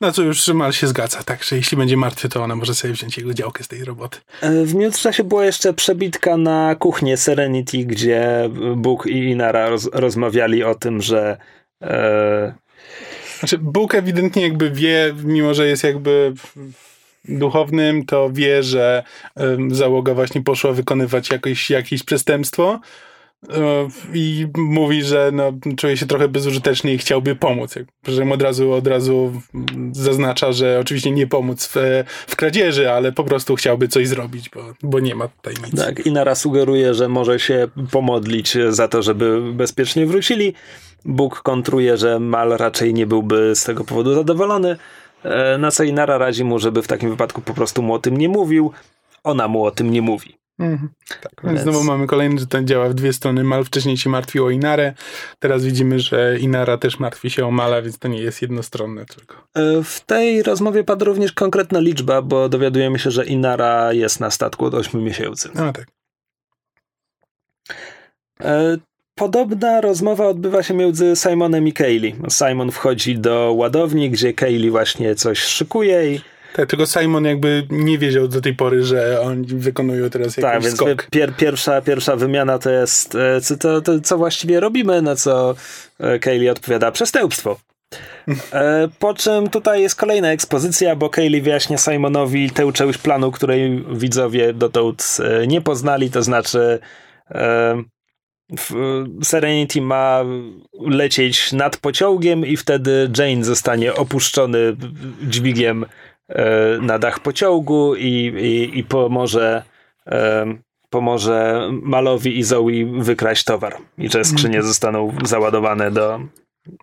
na co już Mal się zgadza, tak, że jeśli będzie martwy, to ona może sobie wziąć jego działkę z tej roboty. E, w międzyczasie była jeszcze przebitka na kuchnię Serenity, gdzie Bóg i Inara roz, rozmawiali o tym, że e... Znaczy, Bóg ewidentnie jakby wie, mimo że jest jakby duchownym, to wie, że um, załoga właśnie poszła wykonywać jakieś, jakieś przestępstwo, i mówi, że no, czuje się trochę bezużyteczny i chciałby pomóc. Że od razu, od razu zaznacza, że oczywiście nie pomóc w, w kradzieży, ale po prostu chciałby coś zrobić, bo, bo nie ma tutaj nic. Tak, i naraz sugeruje, że może się pomodlić za to, żeby bezpiecznie wrócili. Bóg kontruje, że Mal raczej nie byłby z tego powodu zadowolony. E, na co Inara radzi mu, żeby w takim wypadku po prostu mu o tym nie mówił. Ona mu o tym nie mówi. Mhm. Tak, więc znowu mamy kolejny, że ten działa w dwie strony. Mal wcześniej się martwił o Inarę, teraz widzimy, że Inara też martwi się o Mala, więc to nie jest jednostronne tylko. E, w tej rozmowie padła również konkretna liczba, bo dowiadujemy się, że Inara jest na statku od 8 miesięcy. No tak. E, podobna rozmowa odbywa się między Simonem i Kaylee. Simon wchodzi do ładowni, gdzie Kaylee właśnie coś szykuje i tak, tylko Simon jakby nie wiedział do tej pory, że oni wykonują teraz jakiś tak, więc skok. Pier, pierwsza, pierwsza wymiana to jest e, co, to, to, co właściwie robimy, na co e, Kaylee odpowiada przestępstwo. E, po czym tutaj jest kolejna ekspozycja, bo Kaylee wyjaśnia Simonowi tę część planu, której widzowie dotąd nie poznali, to znaczy Serenity ma lecieć nad pociągiem i wtedy Jane zostanie opuszczony dźwigiem na dach pociągu i, i, i pomoże, e, pomoże Malowi i Zoe wykraść towar i że skrzynie mhm. zostaną załadowane do,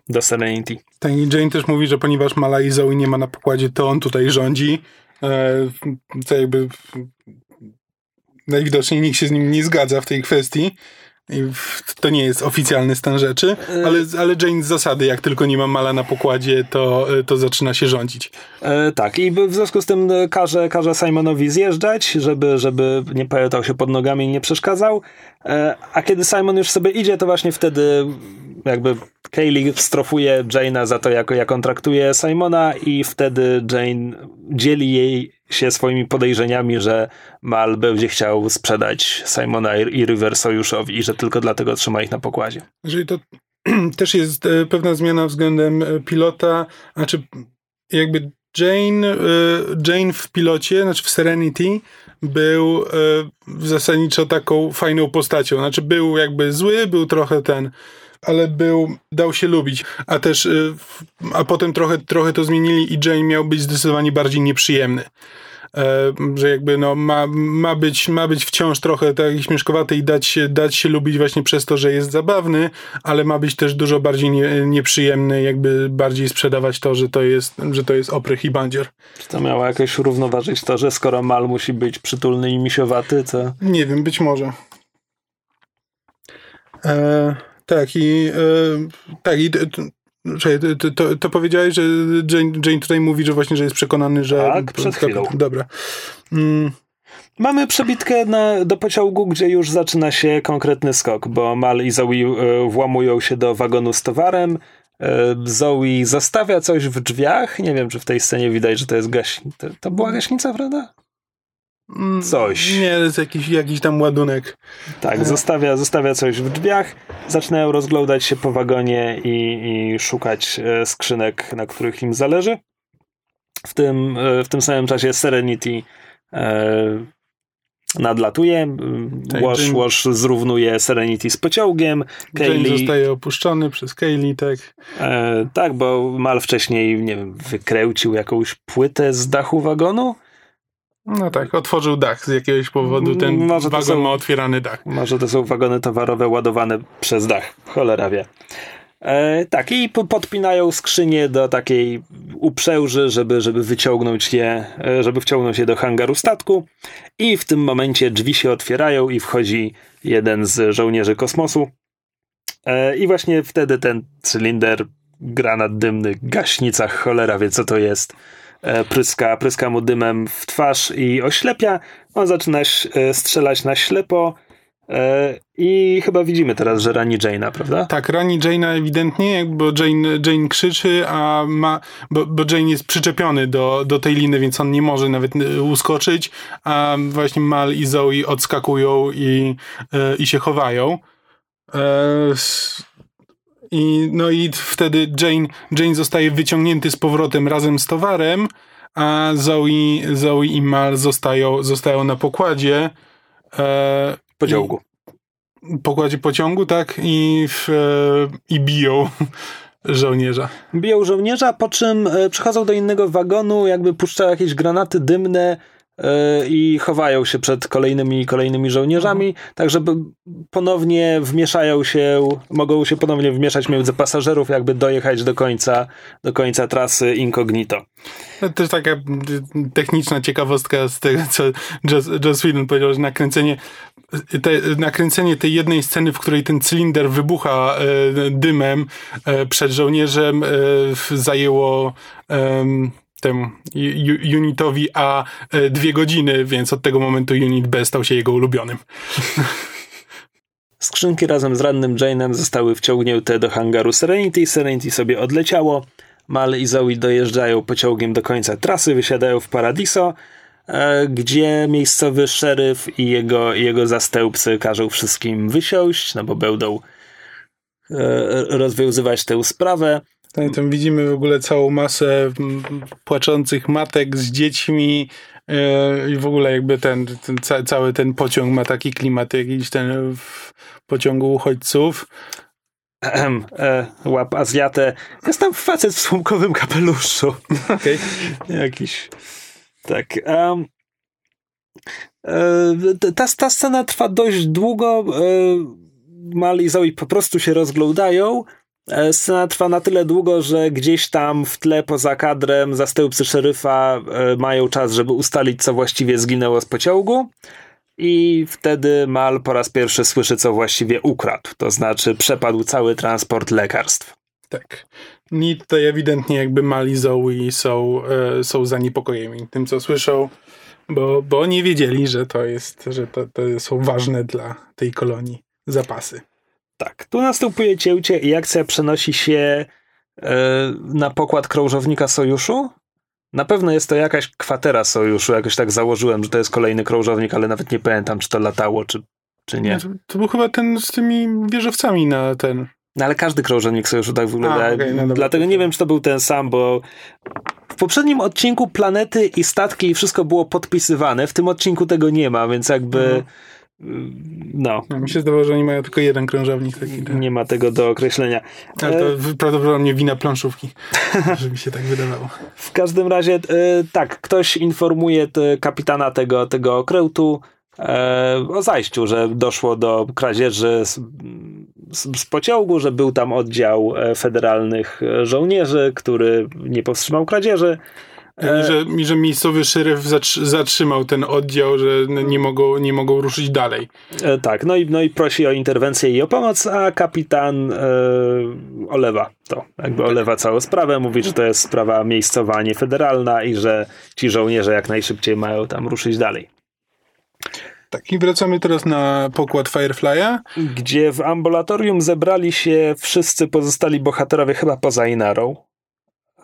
do Serenity. Tak, i Jane też mówi, że ponieważ Mala i Zoe nie ma na pokładzie, to on tutaj rządzi. E, to jakby najwidoczniej nikt się z nim nie zgadza w tej kwestii. To nie jest oficjalny stan rzeczy, e, ale, ale Jane z zasady, jak tylko nie ma mala na pokładzie, to, to zaczyna się rządzić. E, tak, i w związku z tym każe, każe Simonowi zjeżdżać, żeby, żeby nie pojechał się pod nogami i nie przeszkadzał. E, a kiedy Simon już sobie idzie, to właśnie wtedy jakby Kaylee strofuje Jane'a za to, jak, jak on traktuje Simona i wtedy Jane dzieli jej się swoimi podejrzeniami, że Mal będzie chciał sprzedać Simona i River sojuszowi i że tylko dlatego trzyma ich na pokładzie. Jeżeli to też jest e, pewna zmiana względem e, pilota, znaczy jakby Jane, e, Jane w pilocie, znaczy w Serenity był zasadniczo taką fajną postacią. Znaczy był jakby zły, był trochę ten ale był, dał się lubić. A też, y, a potem trochę, trochę to zmienili i Jane miał być zdecydowanie bardziej nieprzyjemny. E, że jakby no, ma, ma, być, ma być wciąż trochę tak śmieszkowaty i dać się, dać się lubić właśnie przez to, że jest zabawny, ale ma być też dużo bardziej nie, nieprzyjemny, jakby bardziej sprzedawać to, że to jest, że to jest oprych i bandzior. Czy to miało jakoś równoważyć to, że skoro Mal musi być przytulny i misiowaty, to... Nie wiem, być może. E, tak, i, e, tak, i Czekaj, to, to, to powiedziałeś, że Jane, Jane tutaj mówi, że właśnie, że jest przekonany, że... Tak, przed chwilą. Dobra. Mm. Mamy przebitkę na, do pociągu, gdzie już zaczyna się konkretny skok, bo Mal i Zoe y, włamują się do wagonu z towarem. Zoe zostawia coś w drzwiach. Nie wiem, czy w tej scenie widać, że to jest gaśnica. To, to była gaśnica, prawda? Mm, Coś. Nie, to jest jakiś, jakiś tam ładunek. Tak, zostawia, zostawia coś w drzwiach. Zaczynają rozglądać się po wagonie i, i szukać e, skrzynek, na których im zależy. W tym, e, w tym samym czasie Serenity e, nadlatuje. Tak, Wash, Jane- Wash zrównuje Serenity z pociągiem. Kaylee, zostaje opuszczony przez Kaylee, tak. e, tak, bo Mal wcześniej, nie wiem, wykręcił jakąś płytę z dachu wagonu. No tak, otworzył dach z jakiegoś powodu. Ten Mm, Może wagon są- ma otwierany dach. Może to są wagony towarowe ładowane przez dach. Cholera wie. E, tak, i po- podpinają skrzynię do takiej uprzęży, żeby, żeby wyciągnąć je, e, żeby wciągnąć je do hangaru statku. I w tym momencie drzwi się otwierają i wchodzi jeden z żołnierzy kosmosu. E, I właśnie wtedy ten cylinder, granat dymny, gaśnica, cholera wie co to jest, pryska, pryska mu dymem w twarz i oślepia. On zaczyna e, strzelać na ślepo. E, I chyba widzimy teraz, że rani Jane'a, prawda? Tak, rani Jane'a ewidentnie, bo Jane, Jane krzyczy, a ma, bo, bo Jane jest przyczepiony do, do tej liny, więc on nie może nawet uskoczyć, a właśnie Mal i Zoe odskakują i, e, i się chowają. I, no i wtedy Jane, Jane zostaje wyciągnięty z powrotem razem z towarem, a Zoe, Zoe i Mal zostają, zostają na pokładzie. E, Pociągu. pokładzie pociągu, tak? I, w, e, i biją żołnierza. Biją żołnierza, po czym e, przychodzą do innego wagonu, jakby puszczają jakieś granaty dymne i chowają się przed kolejnymi kolejnymi żołnierzami, tak żeby ponownie wmieszają się, mogą się ponownie wmieszać między pasażerów, jakby dojechać do końca, do końca trasy incognito. To też taka techniczna ciekawostka z tego, co Joss, Whedon powiedział, że nakręcenie, te, nakręcenie tej jednej sceny, w której ten cylinder wybucha e, dymem e, przed żołnierzem e, zajęło temu unitowi A e, dwie godziny, więc od tego momentu unit B stał się jego ulubionym. Skrzynki razem z rannym Jane'em zostały wciągnięte do hangaru Serenity. Serenity sobie odleciało. Mal i Zoe dojeżdżają pociągiem do końca trasy, wysiadają w Paradiso, e, gdzie miejscowy szeryf i jego, jego zastępcy każą wszystkim wysiąść, no bo będą e, rozwiązywać tę sprawę. Tak, tam widzimy w ogóle całą masę płaczących matek z dziećmi e, i w ogóle jakby ten, ten ca, cały ten pociąg ma taki klimat jakiś ten w pociągu uchodźców. Ehem, e, łap Azjatę. Jest tam facet w słomkowym kapeluszu. Okay. Jakiś. Tak. em, e, ta, ta scena trwa dość długo. E, Mal i Zoe po prostu się rozglądają. E, Scena trwa na tyle długo, że gdzieś tam w tle poza kadrem zastępcy szeryfa e, mają czas, żeby ustalić, co właściwie zginęło z pociągu. I wtedy Mal po raz pierwszy słyszy, co właściwie ukradł. To znaczy, przepadł cały transport lekarstw. Tak. I tutaj ewidentnie jakby mali Zoe są, e, są zaniepokojeni tym, co słyszą, bo, bo oni wiedzieli, że to jest, że to, to są ważne dla tej kolonii zapasy. Tak, tu następuje cięcie i akcja przenosi się e, na pokład krążownika Sojuszu. Na pewno jest to jakaś kwatera Sojuszu, jakoś tak założyłem, że to jest kolejny krążownik, ale nawet nie pamiętam, czy to latało, czy, czy nie. To, to był chyba ten z tymi wieżowcami na ten. No ale każdy krążownik Sojuszu tak wygląda. A, okej, no. Dlatego nie wiem, czy to był ten sam, bo w poprzednim odcinku planety i statki i wszystko było podpisywane. W tym odcinku tego nie ma, więc jakby Mhm. No, No, mi się zdawało, że oni mają tylko jeden krążownik taki. Tak. nie ma tego do określenia. Ale E, to w- prawdopodobnie wina planszówki, że mi się tak wydawało. W każdym razie, e, tak, ktoś informuje kapitana tego, tego okrętu e, o zajściu, że doszło do kradzieży z, z, z pociągu, że był tam oddział e, federalnych e, żołnierzy, który nie powstrzymał kradzieży. E, I że, że miejscowy szeryf zatrzymał ten oddział, że nie mogą, nie mogą ruszyć dalej. E, tak, no i, no i prosi o interwencję i o pomoc, a kapitan e, olewa to. Jakby tak. olewa całą sprawę, mówi, że to jest sprawa miejscowa, a nie federalna i że ci żołnierze jak najszybciej mają tam ruszyć dalej. Tak, i wracamy teraz na pokład Firefly'a. Gdzie w ambulatorium zebrali się wszyscy pozostali bohaterowie, chyba poza Inarą.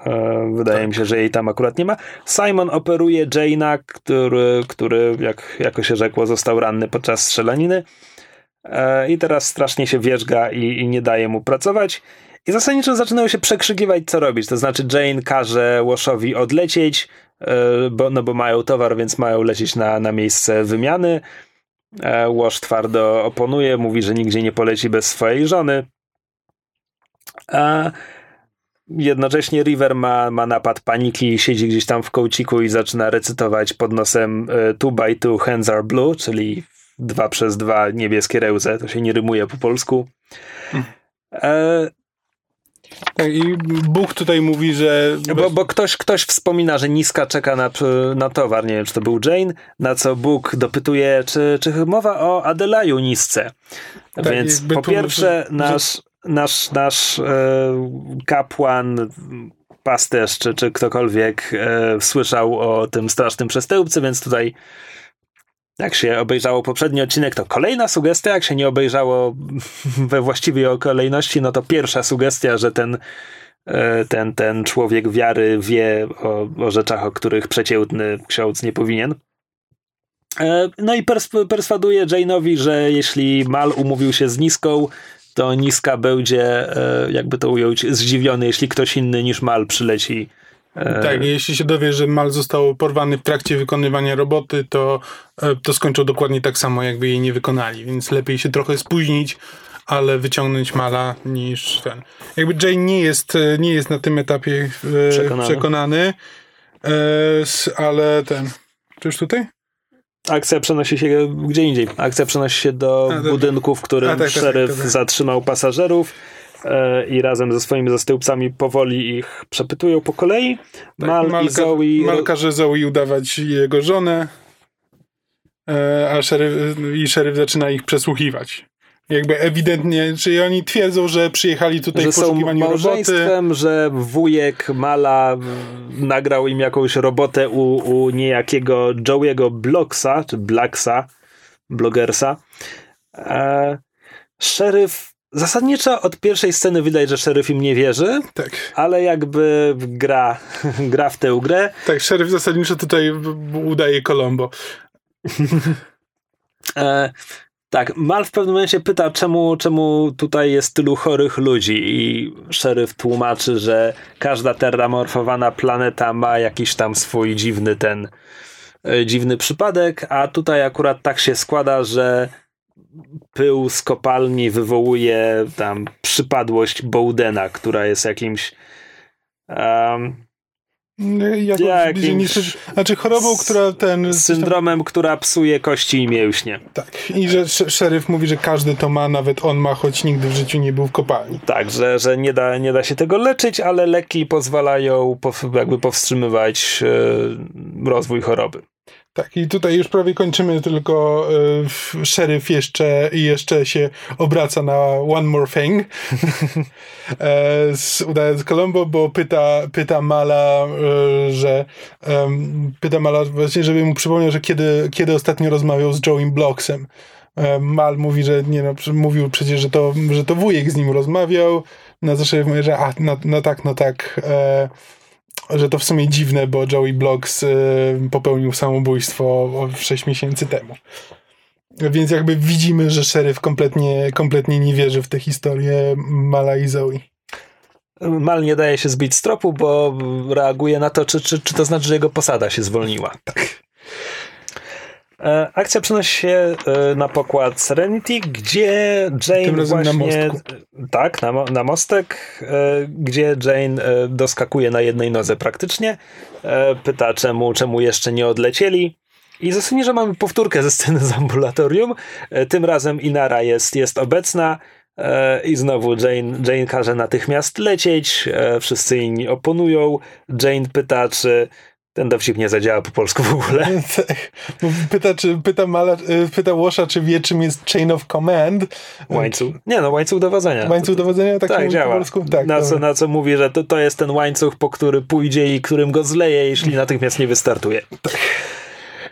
E, wydaje tak. mi się, że jej tam akurat nie ma. Simon operuje Jaina, który, który jak, jako się rzekło, został ranny podczas strzelaniny. E, I teraz strasznie się wierzga i, i nie daje mu pracować. I zasadniczo zaczynają się przekrzykiwać, co robić. To znaczy, Jane każe Washowi odlecieć, e, bo, no bo mają towar, więc mają lecieć na, na miejsce wymiany. Wash twardo oponuje, mówi, że nigdzie nie poleci bez swojej żony. A Jednocześnie River ma, ma napad paniki, siedzi gdzieś tam w kołciku i zaczyna recytować pod nosem 2 by 2 hands are blue, czyli 2 przez 2 niebieskie ręce. To się nie rymuje po polsku. E... Tak, i Bóg tutaj mówi, że. Bo, bo, ktoś, ktoś wspomina, że Niska czeka na, na towar. Nie wiem, czy to był Jane, na co Bóg dopytuje, czy, czy mowa o Adelaju Nisce. Tak, Więc po pierwsze, nasz nasz, nasz e, kapłan, pasterz czy, czy ktokolwiek e, słyszał o tym strasznym przestępcy, więc tutaj jak się obejrzało poprzedni odcinek, to kolejna sugestia, jak się nie obejrzało we właściwej kolejności, no to pierwsza sugestia, że ten, e, ten, ten człowiek wiary wie o, o rzeczach, o których przeciętny ksiądz nie powinien. E, no i pers perswaduje Jane'owi, że jeśli Mal umówił się z Niską, to Niska będzie, e, jakby to ująć, zdziwiony, jeśli ktoś inny niż Mal przyleci. E, tak, jeśli się dowie, że Mal został porwany w trakcie wykonywania roboty, to, e, to skończą dokładnie tak samo, jakby jej nie wykonali, więc lepiej się trochę spóźnić, ale wyciągnąć Mala niż ten. Jakby Jane nie jest, nie jest na tym etapie przekonany, przekonany ale ten... Czy już tutaj? Akcja przenosi się gdzie indziej. Akcja przenosi się do A, budynku, w którym tak, tak, szeryf tak, tak, zatrzymał pasażerów e, i razem ze swoimi zastępcami powoli ich przepytują po kolei. Tak, Mal, Mal, i Zoe... Mal każe Zoe udawać jego żonę, e, a szeryf, i szeryf zaczyna ich przesłuchiwać. Jakby ewidentnie, czyli oni twierdzą, że przyjechali tutaj że w poszukiwaniu są małżeństwem, roboty. że wujek Mala nagrał im jakąś robotę u, u niejakiego Joe'ego Blocksa, czy Blacksa, blogersa. E, szeryf Zasadniczo od pierwszej sceny widać, że szeryf im nie wierzy, tak. ale jakby gra, gra w tę grę. Tak, szeryf zasadniczo tutaj udaje Colombo. e, tak, Mal w pewnym momencie pyta, czemu, czemu tutaj jest tylu chorych ludzi i szeryf tłumaczy, że każda terramorfowana planeta ma jakiś tam swój dziwny ten e, dziwny przypadek, a tutaj akurat tak się składa, że pył z kopalni wywołuje tam przypadłość Bowdena, która jest jakimś um, jako Jakimś znaczy chorobą, która ten... Syndromem, która psuje kości i mięśnie. Tak. I że szeryf mówi, że każdy to ma, nawet on ma, choć nigdy w życiu nie był w kopalni. Tak, że, że nie, da, nie da się tego leczyć, ale leki pozwalają jakby powstrzymywać e, rozwój choroby. Tak, i tutaj już prawie kończymy, tylko y, szeryf jeszcze, jeszcze się obraca na One More Thing e, z, udając Colombo, bo pyta, pyta Mala, y, że pyta Mala właśnie, żeby mu przypomniał, że kiedy, kiedy ostatnio rozmawiał z Joe'im Blocksem. Mal mówi, że nie no, mówił przecież, że to, że to wujek z nim rozmawiał, na szeryf mówi, że a, no, no tak, no tak, że to w sumie dziwne, bo Joey Bloggs y, popełnił samobójstwo 6 miesięcy temu. Więc jakby widzimy, że szeryf kompletnie, kompletnie nie wierzy w tę historię Mala i Zoe. Mal nie daje się zbić z tropu, bo reaguje na to, czy, czy, czy to znaczy, że jego posada się zwolniła. Tak. E, akcja przenosi się e, na pokład Serenity, gdzie Jane właśnie... Na tak, na, na mostek, e, gdzie Jane doskakuje na jednej nodze praktycznie. Pyta, czemu, czemu jeszcze nie odlecieli. I zasadniczo że mamy powtórkę ze sceny z ambulatorium. Tym razem Inara jest, jest obecna. I znowu Jane, Jane każe natychmiast lecieć, wszyscy inni oponują. Jane pyta, czy Ten dowcip nie zadziała po polsku w ogóle. Tak. pyta, czy, pyta, Mala, y, pyta Łosza, czy wie, czym jest chain of command. Łańcuch. Nie no, łańcuch dowodzenia. Łańcuch dowodzenia? Tak, tak działa. Po polsku? Tak, na, co, na co mówi, że to, to jest ten łańcuch, po który pójdzie i którym go zleje, jeśli natychmiast nie wystartuje. Tak.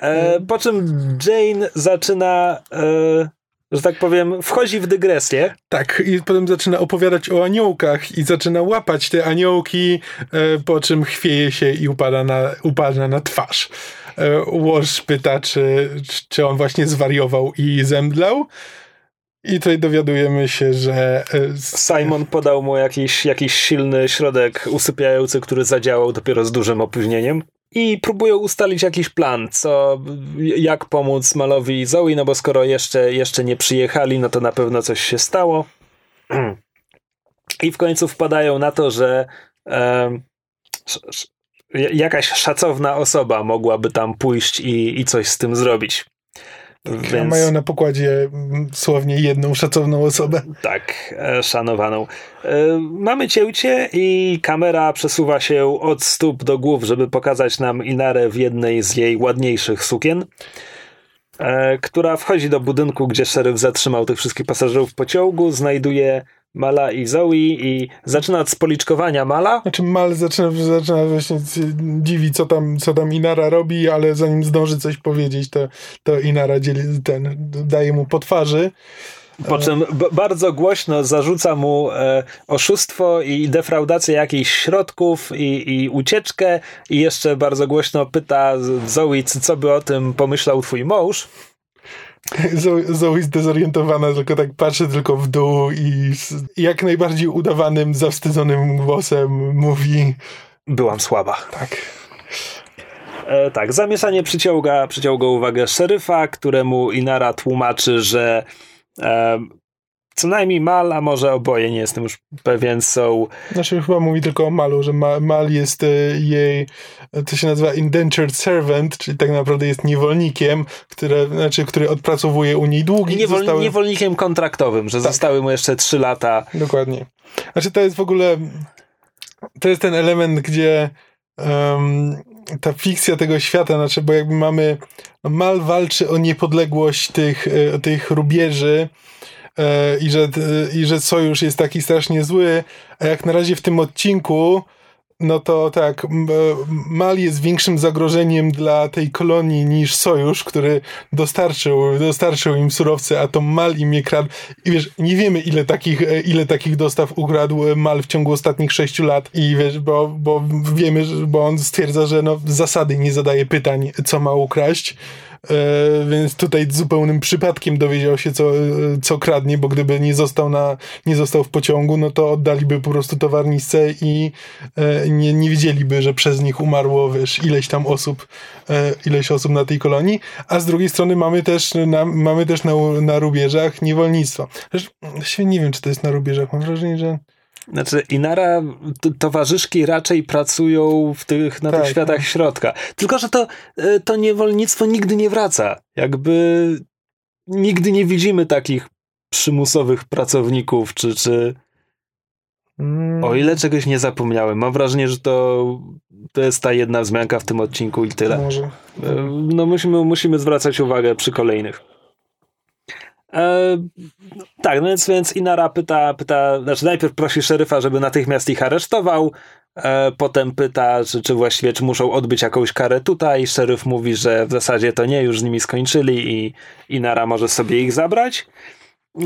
E, po czym Jane zaczyna e, że tak powiem, wchodzi w dygresję. Tak, i potem zaczyna opowiadać o aniołkach i zaczyna łapać te aniołki, e, po czym chwieje się i upada na, upada na twarz. E, Łoż pyta, czy, czy on właśnie zwariował i zemdlał. I tutaj dowiadujemy się, że. E, Simon podał mu jakiś, jakiś silny środek usypiający, który zadziałał dopiero z dużym opóźnieniem i próbują ustalić jakiś plan, co, jak pomóc Malowi i Zoe, no bo skoro jeszcze, jeszcze nie przyjechali, no to na pewno coś się stało. I w końcu wpadają na to, że e, jakaś szacowna osoba mogłaby tam pójść i, i coś z tym zrobić. Więc... Mają na pokładzie mm, słownie jedną szacowną osobę. Tak, e, szanowaną. E, mamy cięcie i kamera przesuwa się od stóp do głów, żeby pokazać nam Inarę w jednej z jej ładniejszych sukien, e, która wchodzi do budynku, gdzie szeryf zatrzymał tych wszystkich pasażerów pociągu, znajduje Mala i Zoe i zaczyna od spoliczkowania Mala. Znaczy Mal zaczyna, zaczyna właśnie dziwi, co tam, co tam Inara robi, ale zanim zdąży coś powiedzieć, to, to Inara dzieli, ten, daje mu po twarzy. Po czym bardzo głośno zarzuca mu e, oszustwo i defraudację jakichś środków i, i ucieczkę i jeszcze bardzo głośno pyta Zoe, co by o tym pomyślał twój mąż. Zoe zdezorientowana, tylko tak patrzy tylko w dół i jak najbardziej udawanym, zawstydzonym głosem mówi Byłam słaba. Tak. E, tak, zamieszanie przyciąga, przyciąga uwagę szeryfa, któremu Inara tłumaczy, że e, co najmniej Mal, a może oboje, nie jestem już pewien, są... Znaczy chyba mówi tylko o Malu, że Ma, Mal jest e, jej, to się nazywa indentured servant, czyli tak naprawdę jest niewolnikiem, które, znaczy, który odpracowuje u niej długi. Niewol, zostały... Niewolnikiem kontraktowym, że tak. zostały mu jeszcze trzy lata. Dokładnie. Znaczy to jest w ogóle, to jest ten element, gdzie um, ta fikcja tego świata, znaczy, bo jakby mamy, Mal walczy o niepodległość tych, e, tych rubieży, E, i że, i że sojusz jest taki strasznie zły, a jak na razie w tym odcinku no to tak, e, Mal jest większym zagrożeniem dla tej kolonii niż Sojusz, który dostarczył, dostarczył im surowce, a to Mal im je kradł. I wiesz, nie wiemy ile takich, e, ile takich dostaw ukradł Mal w ciągu ostatnich sześciu lat i wiesz, bo, bo wiemy, bo on stwierdza, że no zasady nie zadaje pytań, co ma ukraść. E, więc tutaj zupełnym przypadkiem dowiedział się, co, co kradnie, bo gdyby nie został, na, nie został w pociągu, no to oddaliby po prostu towarnicę i e, nie, nie wiedzieliby, że przez nich umarło, wiesz, ileś tam osób, e, ileś osób na tej kolonii, a z drugiej strony mamy też na, mamy też na, na rubieżach niewolnictwa. Zresztą, nie wiem, czy to jest na rubieżach, mam wrażenie, że znaczy, Inara, towarzyszki raczej pracują w tych, na tak, tych światach tak. środka. Tylko, że to, e, to niewolnictwo nigdy nie wraca. Jakby nigdy nie widzimy takich przymusowych pracowników, czy, czy mm. o ile czegoś nie zapomniałem. Mam wrażenie, że to, to jest ta jedna wzmianka w tym odcinku i tyle. Może. E, no musimy, musimy zwracać uwagę przy kolejnych. E, tak, no więc, więc Inara pyta, pyta, znaczy najpierw prosi szeryfa, żeby natychmiast ich aresztował, e, potem pyta, czy, czy właściwie czy muszą odbyć jakąś karę tutaj. Szeryf mówi, że w zasadzie to nie, już z nimi skończyli i Inara może sobie ich zabrać.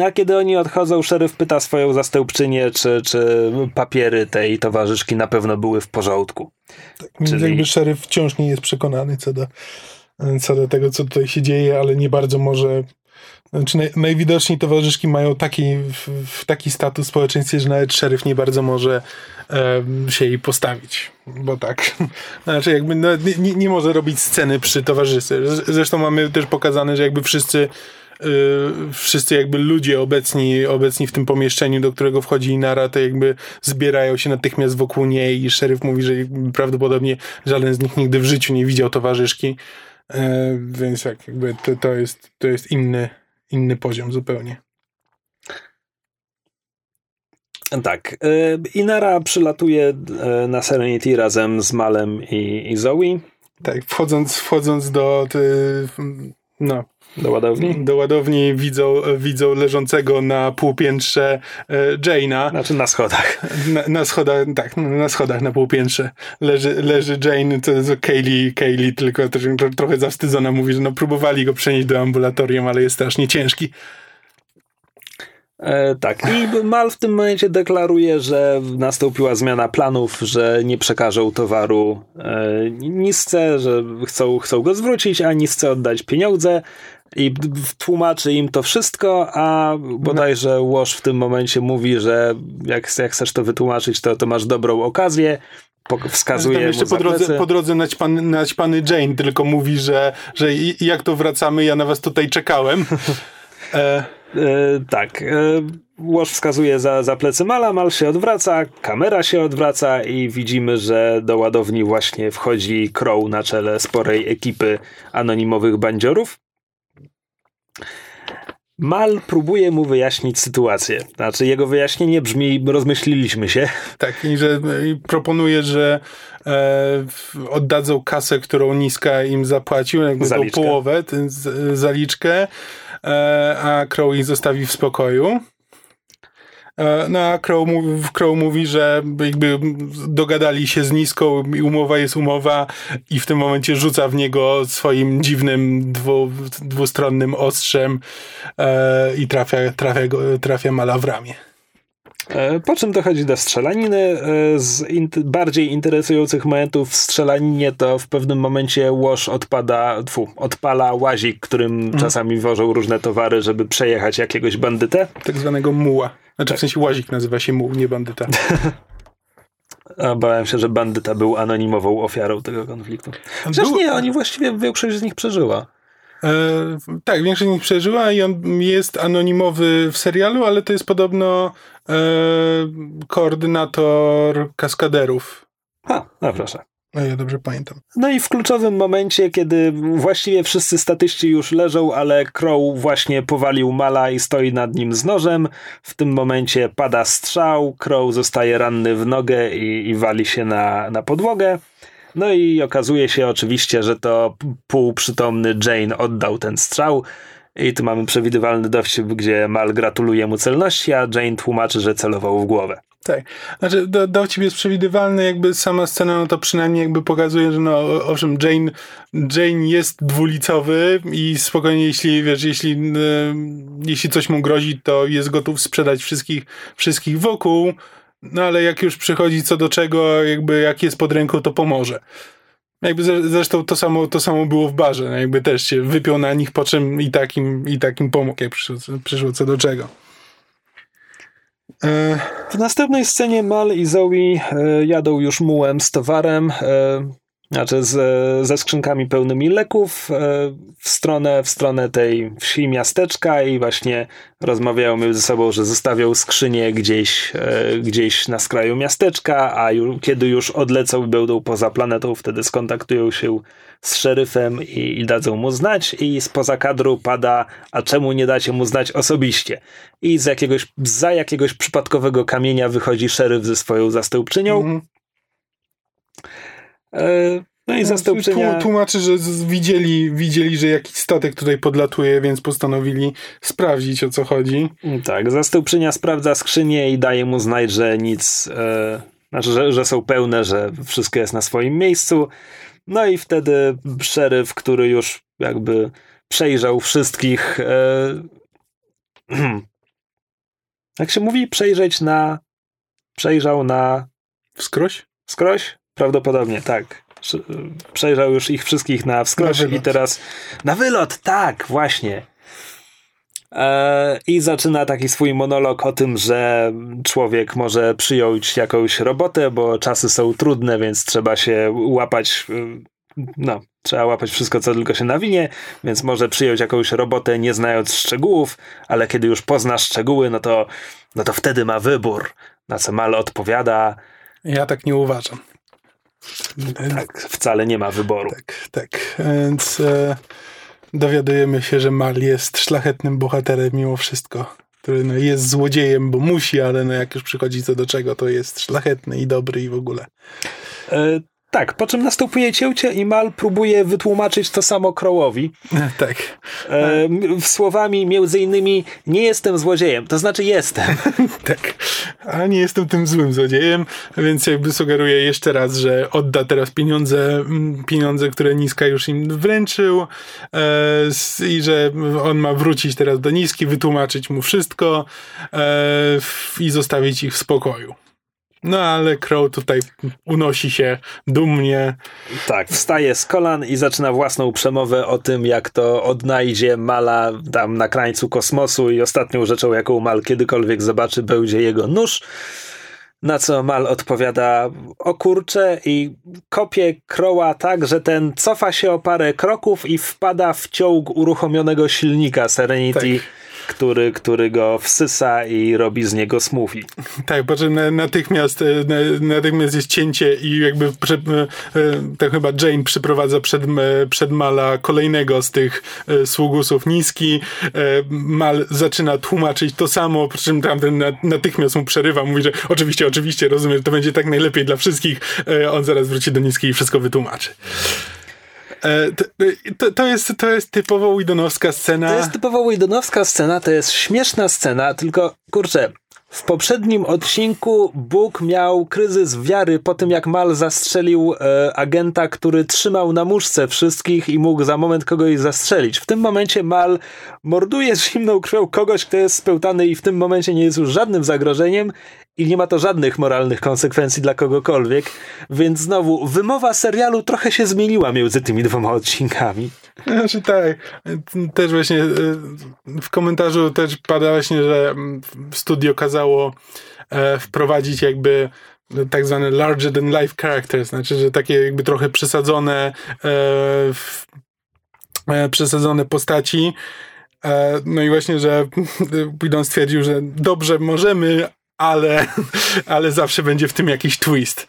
A kiedy oni odchodzą, szeryf pyta swoją zastępczynię, czy, czy papiery tej towarzyszki na pewno były w porządku. Tak, Czyli... jakby szeryf wciąż nie jest przekonany co do, co do tego, co tutaj się dzieje, ale nie bardzo może znaczy naj, najwidoczniej towarzyszki mają taki, w, taki status w społeczeństwie, że nawet szeryf nie bardzo może e, się jej postawić. Bo tak. Znaczy jakby no, nie, nie może robić sceny przy towarzystwie. Zresztą mamy też pokazane, że jakby wszyscy Yy, wszyscy jakby ludzie obecni, obecni w tym pomieszczeniu, do którego wchodzi Inara, to jakby zbierają się natychmiast wokół niej i szeryf mówi, że prawdopodobnie żaden z nich nigdy w życiu nie widział towarzyszki. Yy, więc jak jakby to, to, jest, to jest inny, inny poziom zupełnie. Tak. E, Inara przylatuje e, na Serenity razem z Malem i, i Zoe. Tak, wchodząc, wchodząc do ty, no, do ładowni? Do ładowni widzą, widzą leżącego na półpiętrze e, Jane'a. Znaczy na schodach. Na, na, schodach, tak, na schodach na półpiętrze leży, leży Jane, to jest Kaylee, Kaylee tylko trochę zawstydzona mówi, że no próbowali go przenieść do ambulatorium, ale jest strasznie ciężki. E, tak. I Mal w tym momencie deklaruje, że nastąpiła zmiana planów, że nie przekażą towaru e, Nisce, że chcą, chcą go zwrócić, a Nisce oddać pieniądze. I tłumaczy im to wszystko, a bodajże Łoż w tym momencie mówi, że jak, jak chcesz to wytłumaczyć, to, to masz dobrą okazję wskazuje Tam jeszcze po drodze, po drodze naćpany, naćpany Jane tylko mówi, że, że jak to wracamy, ja na was tutaj czekałem. E, tak. E, Łoż wskazuje za, za plecy Mala, Mal się odwraca, kamera się odwraca i widzimy, że do ładowni właśnie wchodzi Crow na czele sporej ekipy anonimowych bandziorów. Mal próbuje mu wyjaśnić sytuację. Znaczy, jego wyjaśnienie brzmi: rozmyśliliśmy się. Tak, i że i proponuje, że e, oddadzą kasę, którą Niska im zapłacił, jakby tą połowę, tę zaliczkę, E, a Crow ich zostawi w spokoju. E, no a Crow, Crow mówi, że jakby dogadali się z Niską i umowa jest umowa i w tym momencie rzuca w niego swoim dziwnym dwu, dwustronnym ostrzem e, i trafia, trafia, trafia Mala w ramię. E, po czym dochodzi do strzelaniny. E, z bardziej interesujących momentów w strzelaninie to w pewnym momencie łoż odpada, tfu, odpala łazik, którym mhm. czasami wożą różne towary, żeby przejechać jakiegoś bandytę. Tak zwanego muła. Znaczy tak. w sensie łazik nazywa się muł, nie bandyta. Bałem się, że bandyta był anonimową ofiarą tego konfliktu. Był... nie, oni właściwie większość z nich przeżyła. E, tak, większość z nich przeżyła i on jest anonimowy w serialu, ale to jest podobno e, koordynator kaskaderów. A, no proszę. No ja dobrze pamiętam. No i w kluczowym momencie, kiedy właściwie wszyscy statyści już leżą, ale Crow właśnie powalił Mala i stoi nad nim z nożem, w tym momencie pada strzał, Crow zostaje ranny w nogę i, i wali się na, na podłogę. No i okazuje się oczywiście, że to półprzytomny Jane oddał ten strzał. I tu mamy przewidywalny dowcip, gdzie Mal gratuluje mu celności, a Jane tłumaczy, że celował w głowę. Tak. Znaczy, do, dowcip jest przewidywalny, jakby sama scena, no to przynajmniej jakby pokazuje, że no, owszem, Jane, Jane jest dwulicowy i spokojnie, jeśli, wiesz, jeśli, yy, jeśli coś mu grozi, to jest gotów sprzedać wszystkich, wszystkich wokół, no ale jak już przychodzi co do czego, jakby jak jest pod ręką, to pomoże. Jakby zresztą to samo, to samo było w barze. No jakby też się wypiął na nich, po czym i takim, i takim pomógł, jak przyszło, przyszło co do czego. E, w następnej scenie Mal i Zoe e, jadą już mułem z towarem. E, znaczy z, ze skrzynkami pełnymi leków e, w stronę, w stronę tej wsi miasteczka i właśnie rozmawiają między sobą, że zostawią skrzynię gdzieś, e, gdzieś na skraju miasteczka, a ju, kiedy już odlecą i będą poza planetą, wtedy skontaktują się z szeryfem i, i dadzą mu znać i spoza kadru pada, a czemu nie dacie mu znać osobiście? I z jakiegoś, za jakiegoś przypadkowego kamienia wychodzi szeryf ze swoją zastępczynią. Mm -hmm E, no i zastąpienia... Tłumaczy, że widzieli, widzieli, że jakiś statek tutaj podlatuje, więc postanowili sprawdzić o co chodzi. Tak, zastępczynia sprawdza skrzynię i daje mu znać, że nic, e, znaczy, że, że są pełne, że wszystko jest na swoim miejscu. No i wtedy szeryf, który już jakby przejrzał wszystkich. E, jak się mówi, przejrzeć na. Przejrzał na. Wskroś? Wskroś? Prawdopodobnie, tak. Przejrzał już ich wszystkich na wskroś i teraz na wylot, tak, właśnie. E, I zaczyna taki swój monolog o tym, że człowiek może przyjąć jakąś robotę, bo czasy są trudne, więc trzeba się łapać, e, no, trzeba łapać wszystko, co tylko się nawinie, więc może przyjąć jakąś robotę, nie znając szczegółów, ale kiedy już pozna szczegóły, no to, no to wtedy ma wybór. Na co Mal odpowiada. Ja tak nie uważam. Tak, wcale nie ma wyboru. Tak, tak. Więc e, dowiadujemy się, że Mal jest szlachetnym bohaterem mimo wszystko. Który no, jest złodziejem, bo musi, ale no, jak już przychodzi co do czego, to jest szlachetny i dobry i w ogóle. E, Tak, po czym następuje cięcie i Mal próbuje wytłumaczyć to samo Crowowi. Tak. E, słowami między innymi nie jestem złodziejem, to znaczy jestem. tak, a nie jestem tym złym złodziejem, więc jakby sugeruję jeszcze raz, że odda teraz pieniądze, pieniądze, które Niska już im wręczył e, i że on ma wrócić teraz do Niski, wytłumaczyć mu wszystko e, i zostawić ich w spokoju. No ale Crow tutaj unosi się dumnie. Tak, wstaje z kolan i zaczyna własną przemowę o tym, jak to odnajdzie Mala tam na krańcu kosmosu i ostatnią rzeczą, jaką Mal kiedykolwiek zobaczy, będzie jego nóż. Na co Mal odpowiada o kurcze i kopie Crowa tak, że ten cofa się o parę kroków i wpada w ciąg uruchomionego silnika Serenity. Tak który, który go wsysa i robi z niego smoothie. Tak, czym natychmiast, e, natychmiast jest cięcie i jakby to chyba Jane przyprowadza przed, przed Mala kolejnego z tych e, sługusów niski. Mal zaczyna tłumaczyć to samo, po czym tamten natychmiast mu przerywa, mówi, że oczywiście, oczywiście, rozumiem, to będzie tak najlepiej dla wszystkich. On zaraz wróci do niskiej i wszystko wytłumaczy. E, to, to, jest, to jest typowo Widonowska scena. To jest typowo Widonowska scena, to jest śmieszna scena, tylko kurczę, w poprzednim odcinku Bóg miał kryzys wiary po tym, jak Mal zastrzelił e, agenta, który trzymał na muszce wszystkich i mógł za moment kogoś zastrzelić. W tym momencie Mal morduje z zimną krwią kogoś, kto jest spełtany i w tym momencie nie jest już żadnym zagrożeniem i nie ma to żadnych moralnych konsekwencji dla kogokolwiek, więc znowu wymowa serialu trochę się zmieniła między tymi dwoma odcinkami. Znaczy tak, też właśnie e, w komentarzu też pada właśnie, że mm, studio kazało e, wprowadzić jakby tak zwane larger than life characters, znaczy, że takie jakby trochę przesadzone e, przesadzone postaci. No i właśnie, że Whedon stwierdził, że dobrze, możemy, ale, ale zawsze będzie w tym jakiś twist.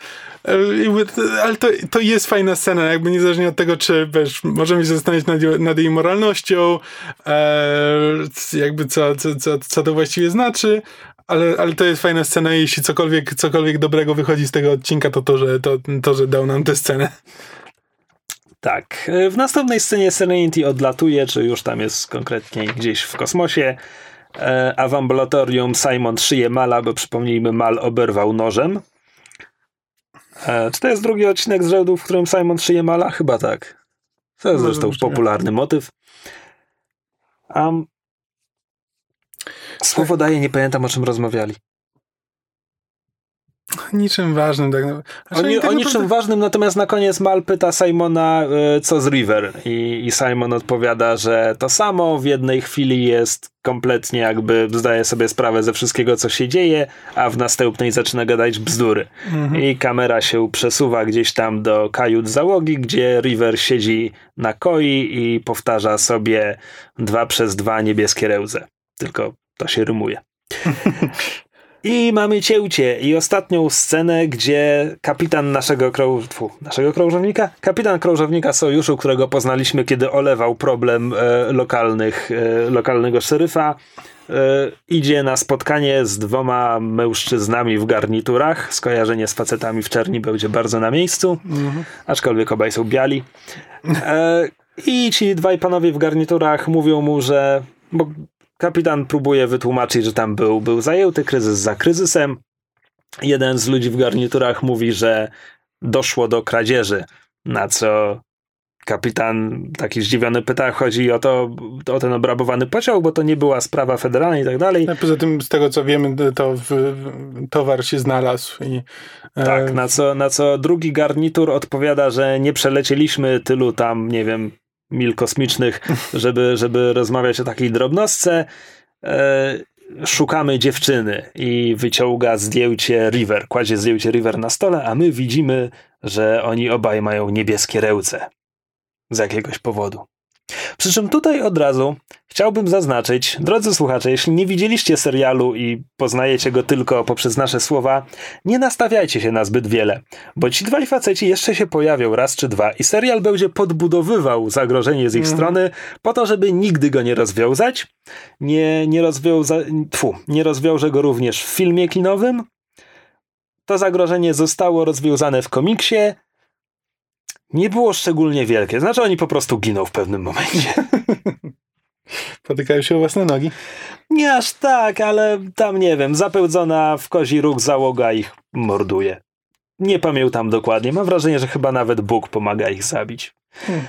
E, ale to, to jest fajna scena, jakby niezależnie od tego, czy wiesz, możemy się zastanawiać nad, nad jej moralnością, e, jakby co, co, co, co to właściwie znaczy, ale, ale to jest fajna scena i jeśli cokolwiek, cokolwiek dobrego wychodzi z tego odcinka, to to, że, to, to, że dał nam tę scenę. Tak. E, w następnej scenie Serenity odlatuje, czy już tam jest konkretnie gdzieś w kosmosie. E, a w ambulatorium Simon szyje Mala, bo przypomnijmy, Mal oberwał nożem. E, czy to jest drugi odcinek z rzędu, w którym Simon szyje Mala? Chyba tak. To jest zresztą popularny motyw. Um, słowo daje, nie pamiętam o czym rozmawiali. Niczym ważnym. Tak znaczy, o, o niczym naprawdę... ważnym, natomiast na koniec Mal pyta Simona, y, co z River. I, I, Simon odpowiada, że to samo w jednej chwili jest kompletnie jakby zdaje sobie sprawę ze wszystkiego, co się dzieje, a w następnej zaczyna gadać bzdury. Mhm. I kamera się przesuwa gdzieś tam do kajut załogi, gdzie River siedzi na koi i powtarza sobie dwa przez dwa niebieskie rełze. Tylko to się rymuje. I mamy cięcie i ostatnią scenę, gdzie kapitan naszego, krąż... Naszego krążownika, kapitan krążownika sojuszu, którego poznaliśmy, kiedy olewał problem e, lokalnych, e, lokalnego szeryfa, e, idzie na spotkanie z dwoma mężczyznami w garniturach. Skojarzenie z facetami w czerni będzie bardzo na miejscu, mhm. aczkolwiek obaj są biali. E, I ci dwaj panowie w garniturach mówią mu, że bo Kapitan próbuje wytłumaczyć, że tam był, był zajęty kryzys za kryzysem. Jeden z ludzi w garniturach mówi, że doszło do kradzieży, na co kapitan taki zdziwiony pyta, chodzi o to, o ten obrabowany pociąg, bo to nie była sprawa federalna i tak dalej. A poza tym, z tego co wiemy, to w, towar się znalazł. I, e... Tak, na co, na co drugi garnitur odpowiada, że nie przelecieliśmy tylu tam, nie wiem, mil kosmicznych, żeby, żeby rozmawiać o takiej drobnostce. E, szukamy dziewczyny i wyciąga zdjęcie River, kładzie zdjęcie River na stole, a my widzimy, że oni obaj mają niebieskie ręce. Z jakiegoś powodu. Przy czym tutaj od razu chciałbym zaznaczyć, drodzy słuchacze, jeśli nie widzieliście serialu i poznajecie go tylko poprzez nasze słowa, nie nastawiajcie się na zbyt wiele, bo ci dwaj faceci jeszcze się pojawią raz czy dwa i serial będzie podbudowywał zagrożenie z ich mm. strony po to, żeby nigdy go nie rozwiązać. Nie, nie, rozwiąza, tfu, nie rozwiąże go również w filmie kinowym. To zagrożenie zostało rozwiązane w komiksie, nie było szczególnie wielkie. Znaczy oni po prostu giną w pewnym momencie. Potykają się o własne nogi? Nie aż tak, ale tam nie wiem, zapełdzona w kozi róg załoga ich morduje. Nie pamiętam dokładnie. Mam wrażenie, że chyba nawet Bóg pomaga ich zabić. Hmm.